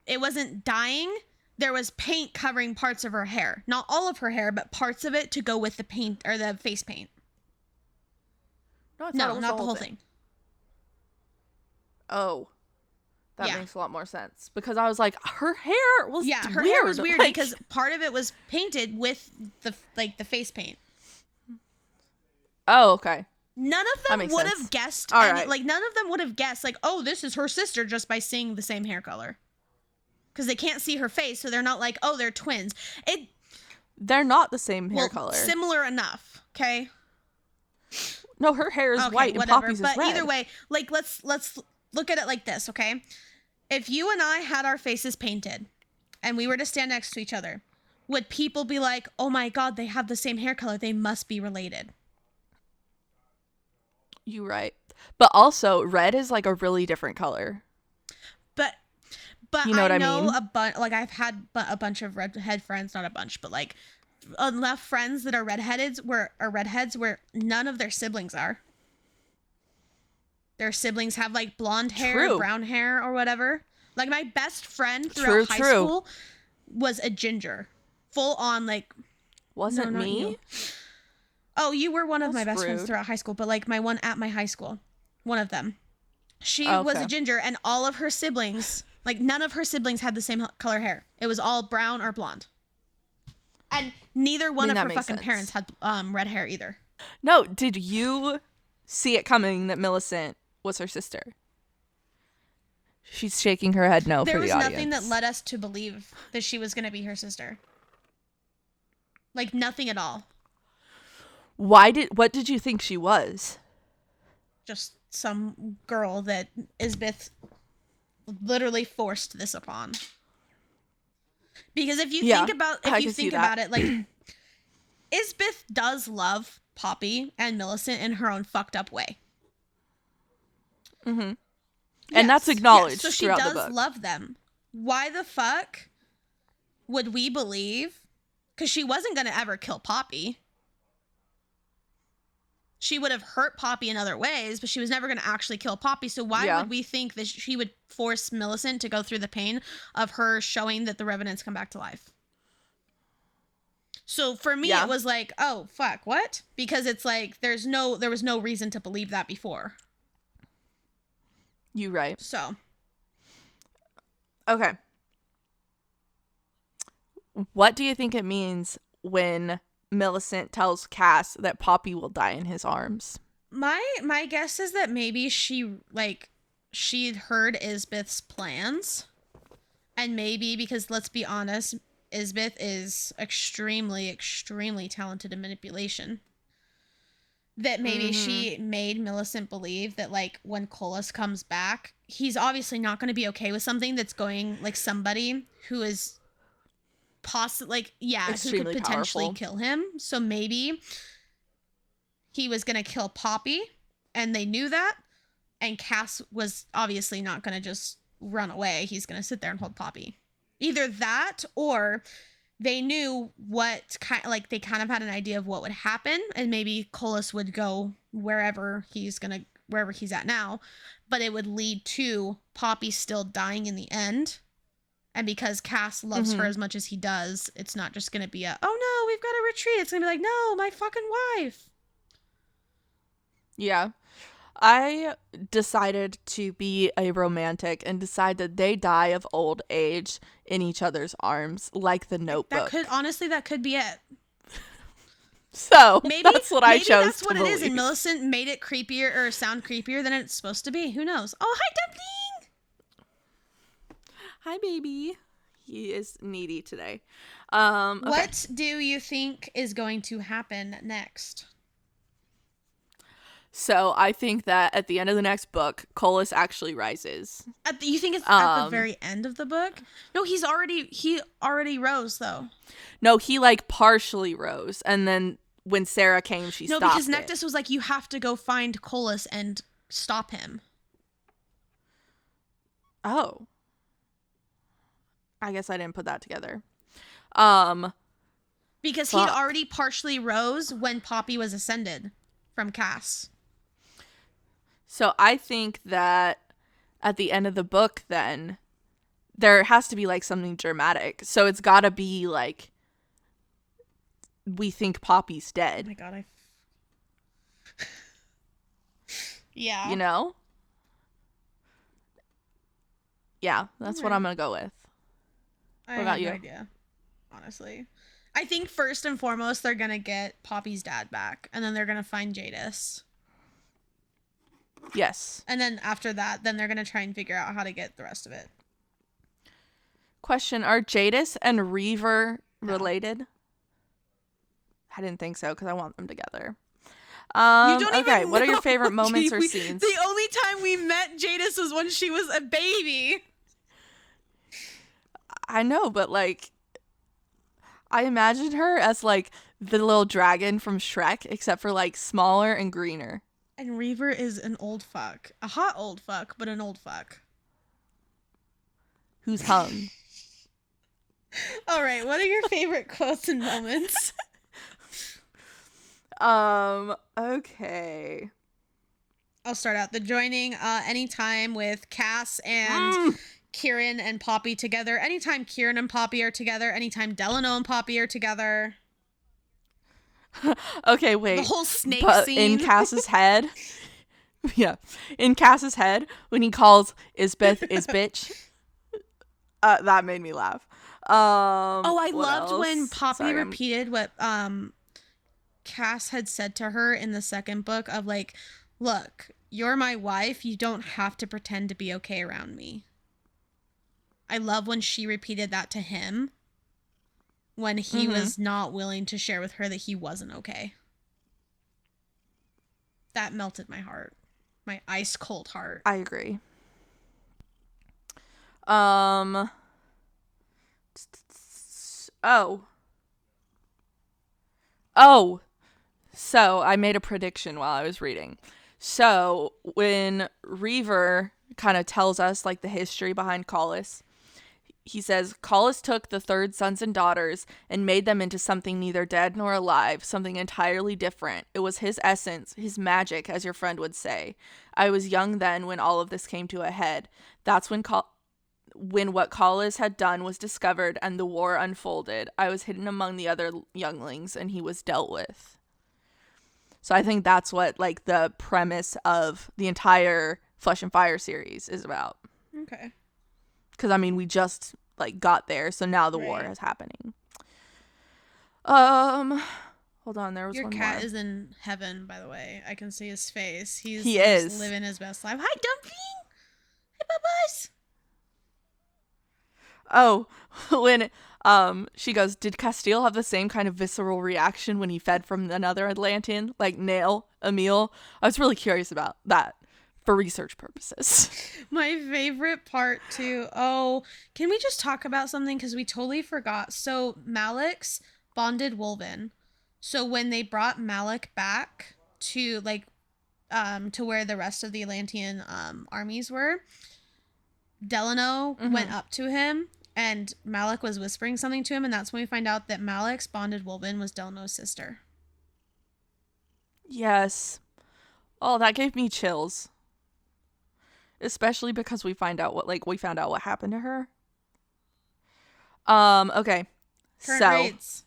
it wasn't dyeing. There was paint covering parts of her hair. Not all of her hair, but parts of it to go with the paint or the face paint. no, I thought it No, not the whole thing. oh that Yeah. makes a lot more sense because i was like her hair was Yeah, her weird. hair was weird like- because part of it was painted with the like the face paint. oh okay None of them would sense. have guessed. All any- right. Like none of them would have guessed. Like, oh, this is her sister just by seeing the same hair color. Because they can't see her face, so they're not like, oh, they're twins. It they're not the same hair well, color similar enough. Okay. no her hair is okay, white and poppy's but is red either way, like let's let's look at it like this. Okay. If you and I had our faces painted, and we were to stand next to each other, would people be like, oh my god, they have the same hair color? They must be related. You right. But also, red is like a really different color. but but You know I what I know mean? a bunch like I've had bu- a bunch of redhead friends, not a bunch, but like enough friends that are redheaded where are redheads where none of their siblings are. Their siblings have like blonde hair, True. brown hair, or whatever. Like my best friend throughout True, high true. school was a ginger, full on like. Wasn't not me? Oh, you were one of my That's best friends throughout high school, but like my one at my high school, one of them. She was a ginger, and all of her siblings, like none of her siblings, had the same color hair. It was all brown or blonde. And neither one mean, of her fucking sense. parents had um, red hair either. No, did you see it coming that Millicent was her sister? She's shaking her head no there for was the audience. nothing that led us to believe that she was going to be her sister. Like nothing at all. Why did what did you think she was? Just some girl that Isbeth literally forced this upon. Because if you Yeah, think about if I you think about it, like Isbeth does love Poppy and Millicent in her own fucked up way. Mm-hmm. and that's acknowledged yes. So she does love them. Why the fuck would we believe? Because she wasn't going to ever kill Poppy. She would have hurt Poppy in other ways, but she was never going to actually kill Poppy. So why Yeah. would we think that she would force Millicent to go through the pain of her showing that the Revenants come back to life? So for me, Yeah. it was like, oh fuck, what? Because it's like there's no, there was no reason to believe that before. you right. So Okay. What do you think it means when Millicent tells Cass that Poppy will die in his arms? My my guess is that maybe she like she'd heard Isbeth's plans. And maybe because let's be honest, Isbeth is extremely, extremely talented in manipulation. That maybe she mm-hmm. made Millicent believe that like when Kolis comes back, he's obviously not going to be okay with something that's going like somebody who is possibly like yeah, who could potentially powerful. kill him. So maybe he was going to kill Poppy and they knew that and Cass was obviously not going to just run away. He's going to sit there and hold Poppy. Either that or they knew what kind like they kind of had an idea of what would happen and maybe Kolis would go wherever he's going to wherever he's at now, but it would lead to Poppy still dying in the end. And because Cass loves her Mhm. as much as he does, it's not just going to be a, oh no, we've got to retreat. It's going to be like, no, my fucking wife. Yeah. I decided to be a romantic and decide that they die of old age in each other's arms, like the notebook. That could, honestly, that could be it. so Maybe that's what I maybe chose. That's what it is, believe. and Millicent made it creepier or sound creepier than it's supposed to be. Who knows? Oh, hi, Dumpling. Hi, baby. He is needy today. Um, okay. What do you think is going to happen next? So I think that at the end of the next book, Kolis actually rises. At the, you think it's at the Um, very end of the book? No, he's already he already rose though. No, he like partially rose, and then when Sera came, she no, because it. Nyktos was like, you have to go find Kolis and stop him. Oh, I guess I didn't put that together. Um, Because he'd already partially rose when Poppy was ascended from Cass. so I think that at the end of the book, then there has to be like something dramatic. So it's got to be like we think Poppy's dead. Oh my god, I. yeah. You know? Yeah, that's what I'm gonna go with. I What about have you? No idea. Honestly, I think first and foremost they're gonna get Poppy's dad back, and then they're gonna find Jadis, Yes. and then after that, then they're gonna try and figure out how to get the rest of it. Question: Are Jadis and Reaver No. related? I didn't think so because I want them together. Um, okay, what are your favorite moments or scenes? The only time we met Jadis was when she was a baby. I know, but like, I imagine her as like the little dragon from Shrek, except for like smaller and greener. And Reaver is an old fuck, a hot old fuck, but an old fuck. Who's hung? All right, what are your favorite quotes and moments? um. Okay. I'll start out the joining uh anytime with Cass and Mm. Kieran and Poppy together. Anytime Kieran and Poppy are together, anytime Delano and Poppy are together. Okay, wait. The whole snake but scene. in Cass's head, yeah, in Cass's head when he calls Isbeth is bitch, uh, that made me laugh. Um, oh, I loved when? Poppy Sorry, repeated what um Cass had said to her in the second book of like, "Look, you're my wife. You don't have to pretend to be okay around me." I love when she repeated that to him when he Mhm. was not willing to share with her that he wasn't okay. That melted my heart. My ice cold heart. I agree. Um. Oh. Oh. So I made a prediction while I was reading. So when Reaver kind of tells us like the history behind Callus. He says Kolis took the third sons and daughters and made them into something neither dead nor alive, something entirely different. It was his essence, his magic, as your friend would say. I was young then when all of this came to a head. That's when Call- when what Kolis had done was discovered and the war unfolded. I was hidden among the other younglings and he was dealt with. So I think that's what like the premise of the entire Flesh and Fire series is about. Okay. Cuz I mean we just like got there, so now the war is happening. Um hold on, there was Your one cat more. is in heaven, by the way. I can see his face. He's He is. living his best life. Hi, Dumpling. Hey, Bubbles. Oh, when um she goes, did Casteel have the same kind of visceral reaction when he fed from another Atlantian, like Naill, Emil? I was really curious about that for research purposes. My favorite part too. Oh, can we just talk about something because we totally forgot. So Malik's bonded Wolven. So when they brought Malik back to like um to where the rest of the Atlantian um armies were, Delano went up to him and Malik was whispering something to him, and that's when we find out that Malik's bonded Wolven was Delano's sister. yes. Oh, that gave me chills. Especially because we find out what like we found out what happened to her. Um, okay. Current so rates.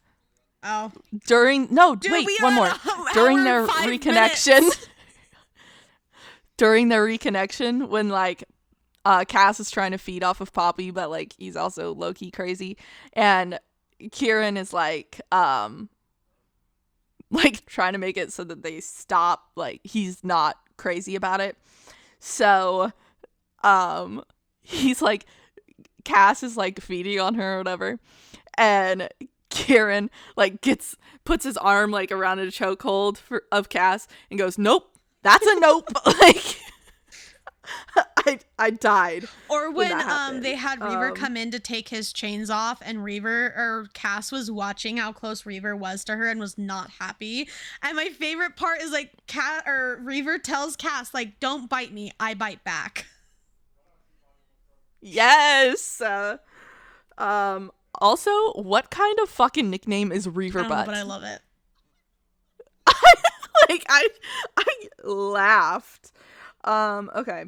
Oh. during no Dude, wait one more during their reconnection during their reconnection when like uh cass is trying to feed off of poppy but like he's also low-key crazy and kieran is like um like trying to make it so that they stop like he's not crazy about it so um he's like cass is like feeding on her or whatever and Kieran like gets puts his arm like around a chokehold for of Cass and goes, "Nope, that's a nope." like I I died. Or when when um they had Reaver Um, come in to take his chains off and Reaver or Cass was watching how close Reaver was to her and was not happy. And my favorite part is like Cat or Reaver tells Cass like don't bite me, I bite back. Yes. Uh, um. Also, what kind of fucking nickname is Reaver I don't know, Butt? but I love it. like I I laughed. Um. Okay.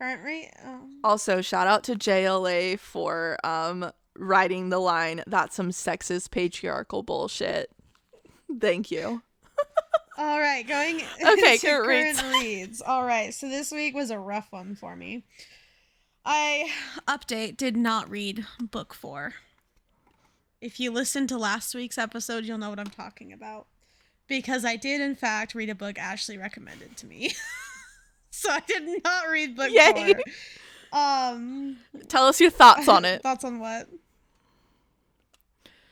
Current rate? Um, Also, shout out to JLA for um writing the line that's some sexist patriarchal bullshit. Thank you. All right, going Okay, into current current reads. reads. All right, so this week was a rough one for me. I update did not read book 4. If you listened to last week's episode, you'll know what I'm talking about. Because I did in fact read a book Ashley recommended to me. so I did not read book Yay. 4. Um Tell us your thoughts on it. Thoughts on what?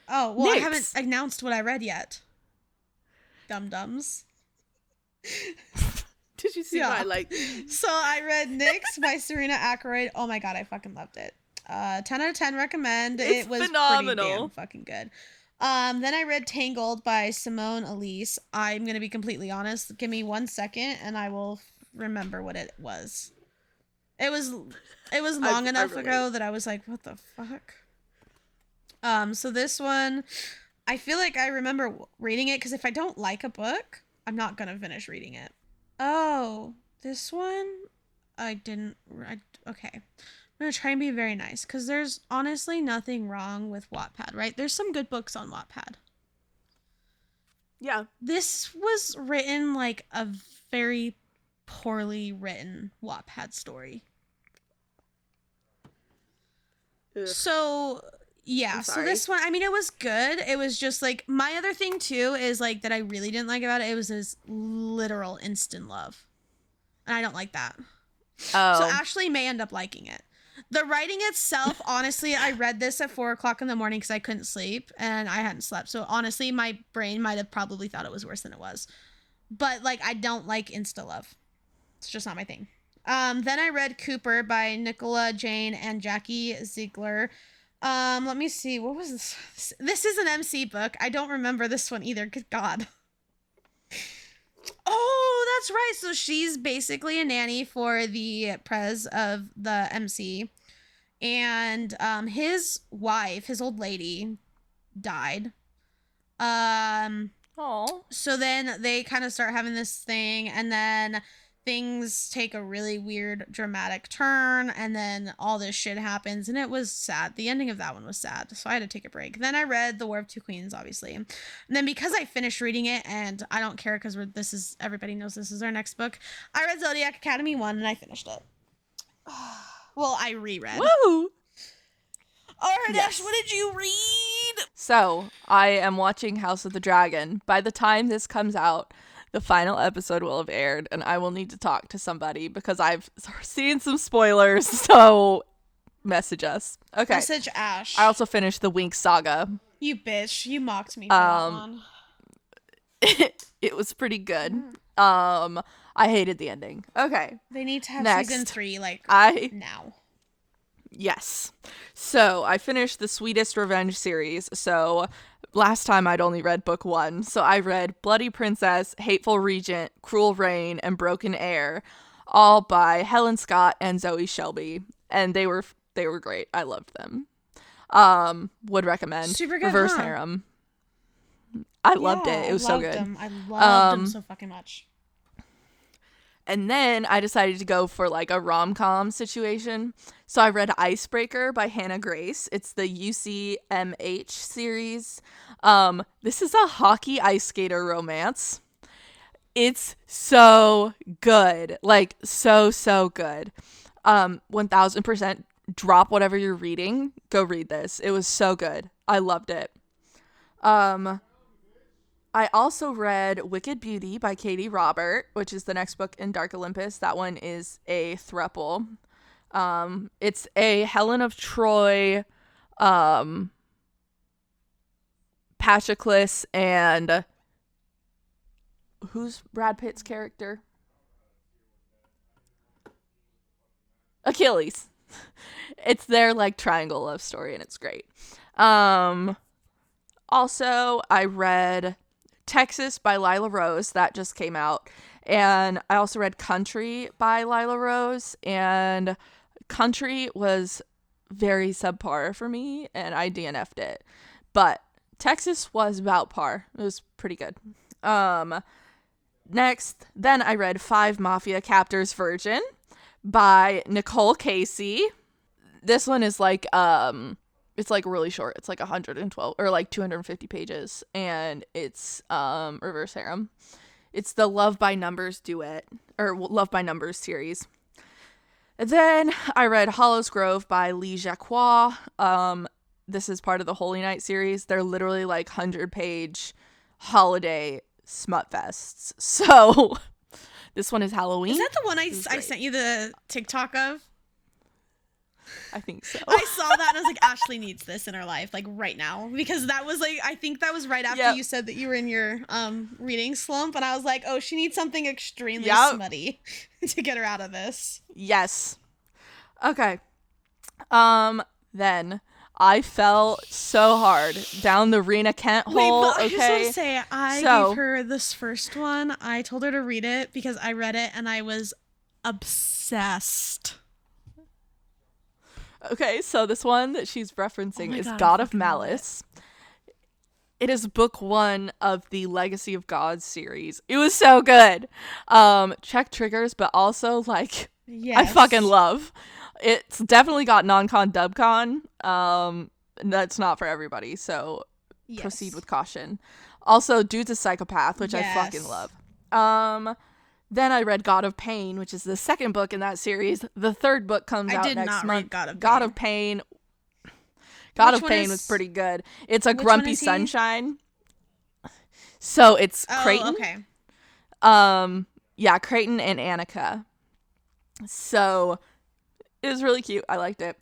Oh, well, I haven't announced what I read yet. Dum Dums. Did you see Yeah. my like So I read Nyx by Serena Akeroyd. Oh my god, I fucking loved it. Uh, ten out of ten. Recommend. It's it was phenomenal. Pretty damn fucking good. Um, then I read Tangled by Simone Elise. I'm gonna be completely honest. Give me one second, and I will remember what it was. It was it was long I enough relate. ago that I was like, what the fuck. Um, so this one, I feel like I remember reading it because if I don't like a book, I'm not gonna finish reading it. Oh, this one I didn't. I, okay, I'm gonna try and be very nice because there's honestly nothing wrong with Wattpad, right? There's some good books on Wattpad. Yeah. This was written like a very poorly written Wattpad story. Ugh. So yeah, so this one, I mean, it was good. It was just like my other thing too is like that I really didn't like about it. It was this literal instant love, and I don't like that. Oh. So Ashley may end up liking it. The writing itself, honestly, I read this at four o'clock in the morning because I couldn't sleep and I hadn't slept. So honestly, my brain might have probably thought it was worse than it was. But like, I don't like insta love. It's just not my thing. Um, then I read Cooper by Nicola Jane and Jackie Ziegler. Um, let me see. What was this? This is an MC book. I don't remember this one either. Good God. Oh, that's right. So she's basically a nanny for the prez of the MC. And um his wife, his old lady, died. Um Oh. so then they kind of start having this thing and then things take a really weird dramatic turn and then all this shit happens and it was sad the ending of that one was sad so i had to take a break then i read the war of two queens obviously and then because i finished reading it and i don't care because this is everybody knows this is our next book i read zodiac academy 1 and i finished it well i reread Woo! right Yes. what did you read So, I am watching House of the Dragon. By the time this comes out, the final episode will have aired, and I will need to talk to somebody because I've seen some spoilers. So, message us. Okay. message ash I also finished the Winx saga. you bitch you mocked me for Um, one it was pretty good. Um, I hated the ending. Okay. They need to have Next. season three like I now. Yes. So I finished the Sweetest Revenge series. So last time I'd only read book one. So I read Bloody Princess, Hateful Regent, Cruel Reign, and Broken Heir, all by Helen Scott and Zoe Shelby. And they were they were great. I loved them. Um, would recommend. Super good, Reverse huh? Harem. I loved it. It was so good. Them. I loved them Um, so fucking much. And then I decided to go for like a rom com situation. So I read Icebreaker by Hannah Grace. It's the UCMH series. Um, this is a hockey ice skater romance. It's so good. Like, so, so good. Um, 1000% drop whatever you're reading. Go read this. It was so good. I loved it. Um, I also read Wicked Beauty by Katee Robert, which is the next book in Dark Olympus. That one is a thruple. Um, it's a Helen of Troy, um, and who's Brad Pitt's character? Achilles. It's their like triangle love story, and it's great. Um, also, I read Texas by Lila Rose that just came out, and I also read Country by Lila Rose, and Country was very subpar for me, and I DNF'd it, but Texas was about par. It was pretty good. Um, next, then I read Five Mafia Captors Virgin by Nicole Casey. This one is like um it's like really short. It's like 112 or like 250 pages and it's um reverse harem. It's the Love by Numbers duet or Love by Numbers series. And then I read Hollows Grove by Lee Jacques. Um this is part of the Holy Night series. They're literally like 100 page holiday smut fests. So this one is Halloween. Is that the one I, I sent you the TikTok of? I think so. I saw that and I was like, Ashley needs this in her life, like right now, because that was like, I think that was right after Yep. you said that you were in your um reading slump, and I was like, oh, she needs something extremely Yep. smutty to get her out of this. Yes. Okay. Um then I fell so hard down the Rina Kent hole. but I just want okay. to say, I So- gave her this first one. I told her to read it because I read it and I was obsessed. Okay, so this one that she's referencing Oh is God, God of it. Malice. It is book one of the Legacy of Gods series. It was so good. Um, check triggers, but also like Yes. I fucking love. It's definitely got non-con dubcon. Um, that's not for everybody, so proceed with caution. Also, Dude's a psychopath, which I fucking love. Um, then I read God of Pain, which is the second book in that series. The third book comes I out did next not read month. God of God Pain. of Pain. God Which of Pain is- was pretty good. It's a grumpy sunshine. So it's Oh, Creighton. okay. Um, yeah, Creighton and Annika. So it was really cute. I liked it.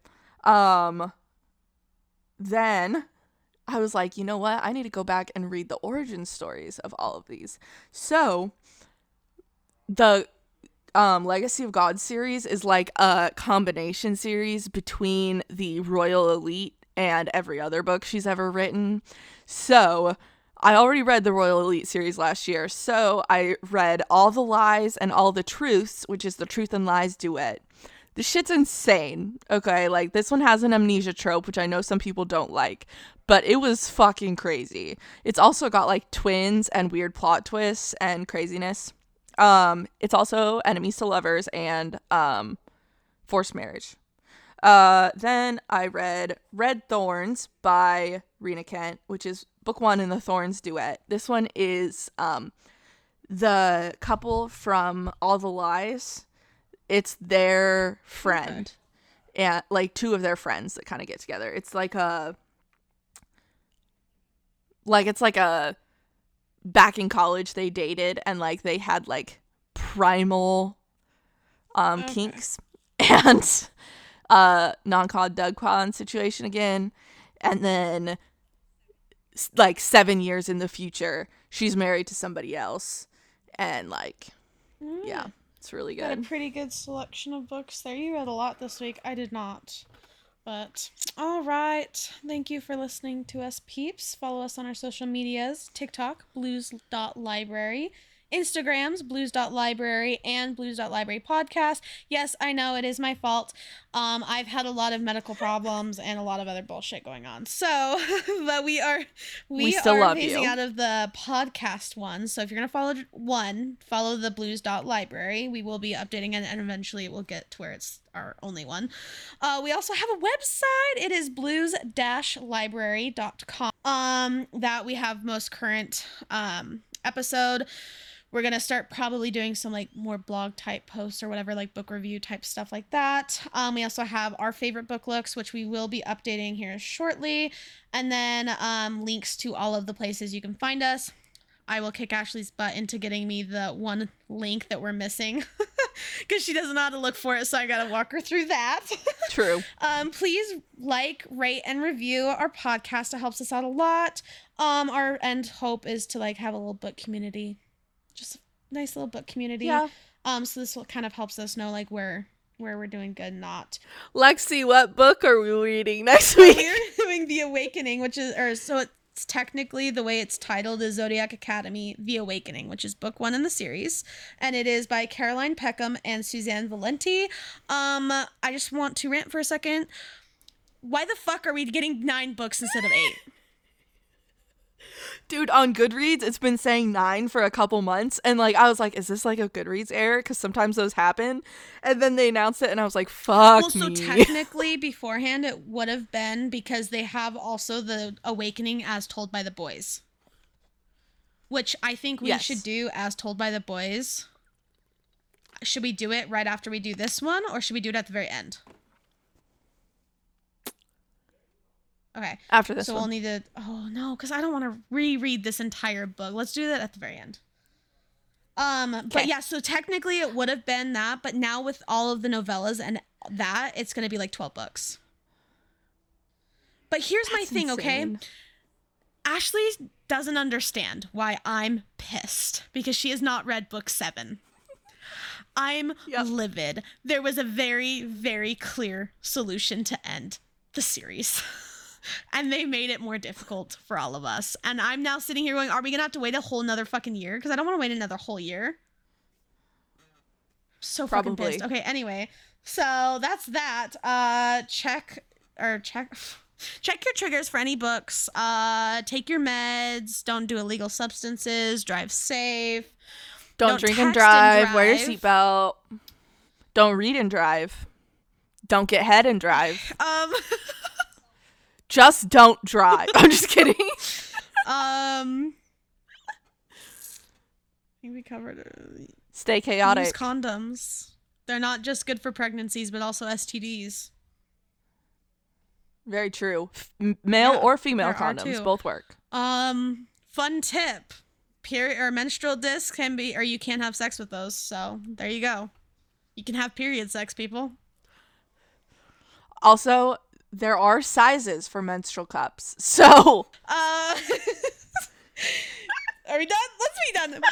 Um, then I was like, you know what? I need to go back and read the origin stories of all of these. So the um, Legacy of God series is like a combination series between the Royal Elite and every other book she's ever written. So I already read the Royal Elite series last year, so I read All the Lies and All the Truths, which is the Truth and Lies duet. This shit's insane. Okay, like this one has an amnesia trope, which I know some people don't like, but it was fucking crazy. It's also got like twins and weird plot twists and craziness. Um, it's also enemies to lovers and um, forced marriage. Uh, then I read Red Thorns by Rina Kent, which is book one in the Thorns duet. This one is um, the couple from All the Lies. It's their friend, and like two of their friends that kind of get together. It's like a, like it's like a, back in college they dated and like they had like primal, um, Okay. kinks and uh non-con dubcon situation again and then like 7 years in the future she's married to somebody else and like yeah it's really Got a pretty good selection of books there. You read a lot this week. I did not. But all right. Thank you for listening to us, peeps. Follow us on our social medias TikTok, blues.library, Instagrams, blues.library, and blues.library podcast. Yes, I know it is my fault. Um, I've had a lot of medical problems and a lot of other bullshit going on. So, but we are we, We still are love phasing out of the podcast one. So if you're gonna follow one, follow the blues.library. We will be updating it and eventually it will get to where it's our only one. Uh, we also have a website. It is blues-library.com. Um, that we have most current um episode. We're gonna start probably doing some like more blog type posts or whatever, like book review type stuff like that. Um, we also have our favorite book looks, which we will be updating here shortly, and then um, links to all of the places you can find us. I will kick Ashley's butt into getting me the one link that we're missing because she doesn't know how to look for it, so I gotta walk her through that. true Um, please like, rate, and review our podcast. It helps us out a lot. Um, our end hope is to like have a little book community, just a nice little book community. yeah Um, so this will kind of helps us know like where where we're doing good, and not. lexi what book are we reading next week We're doing The Awakening, which is or so it's technically the way it's titled is Zodiac Academy: The Awakening, which is book one in the series, and it is by Caroline Peckham and Susanne Valenti. Um, I just want to rant for a second. Why the fuck are we getting nine books instead of eight? dude on goodreads it's been saying nine for a couple months and like i was like is this like a goodreads error because sometimes those happen and then they announced it and i was like fuck well, so me technically beforehand it would have been because they have also the Awakening as told by the boys, which I think we Yes. should do as told by the boys. Should we do it right after we do this one, or should we do it at the very end? Okay. after this so one we'll need to. Oh no, because I don't want to reread this entire book. Let's do that at the very end. Um, but yeah, so technically it would have been that, but now with all of the novellas and that, it's gonna be like twelve books. But here's my That's thing, okay? Ashley doesn't understand why I'm pissed because she has not read book seven. I'm Yep. livid. There was a very, very clear solution to end the series. and they made it more difficult for all of us. And I'm now sitting here going, are we going to have to wait a whole another fucking year? Because I don't want to wait another whole year. So fucking Probably. pissed. Okay, anyway. So that's that. Uh check or check check your triggers for any books. Uh take your meds, don't do illegal substances, drive safe. don't, don't drink and text and drive, wear your seatbelt don't read and drive don't get head and drive Um just don't drive i'm just kidding um I think we covered stay chaotic use condoms. They're not just good for pregnancies, but also STDs. very true F- male Yeah, or female condoms both work Um, fun tip: period or menstrual discs can be, or you can't have sex with those. So there you go. You can have period sex, people. also there are sizes for menstrual cups so Uh, are we done? Let's be done. Bye.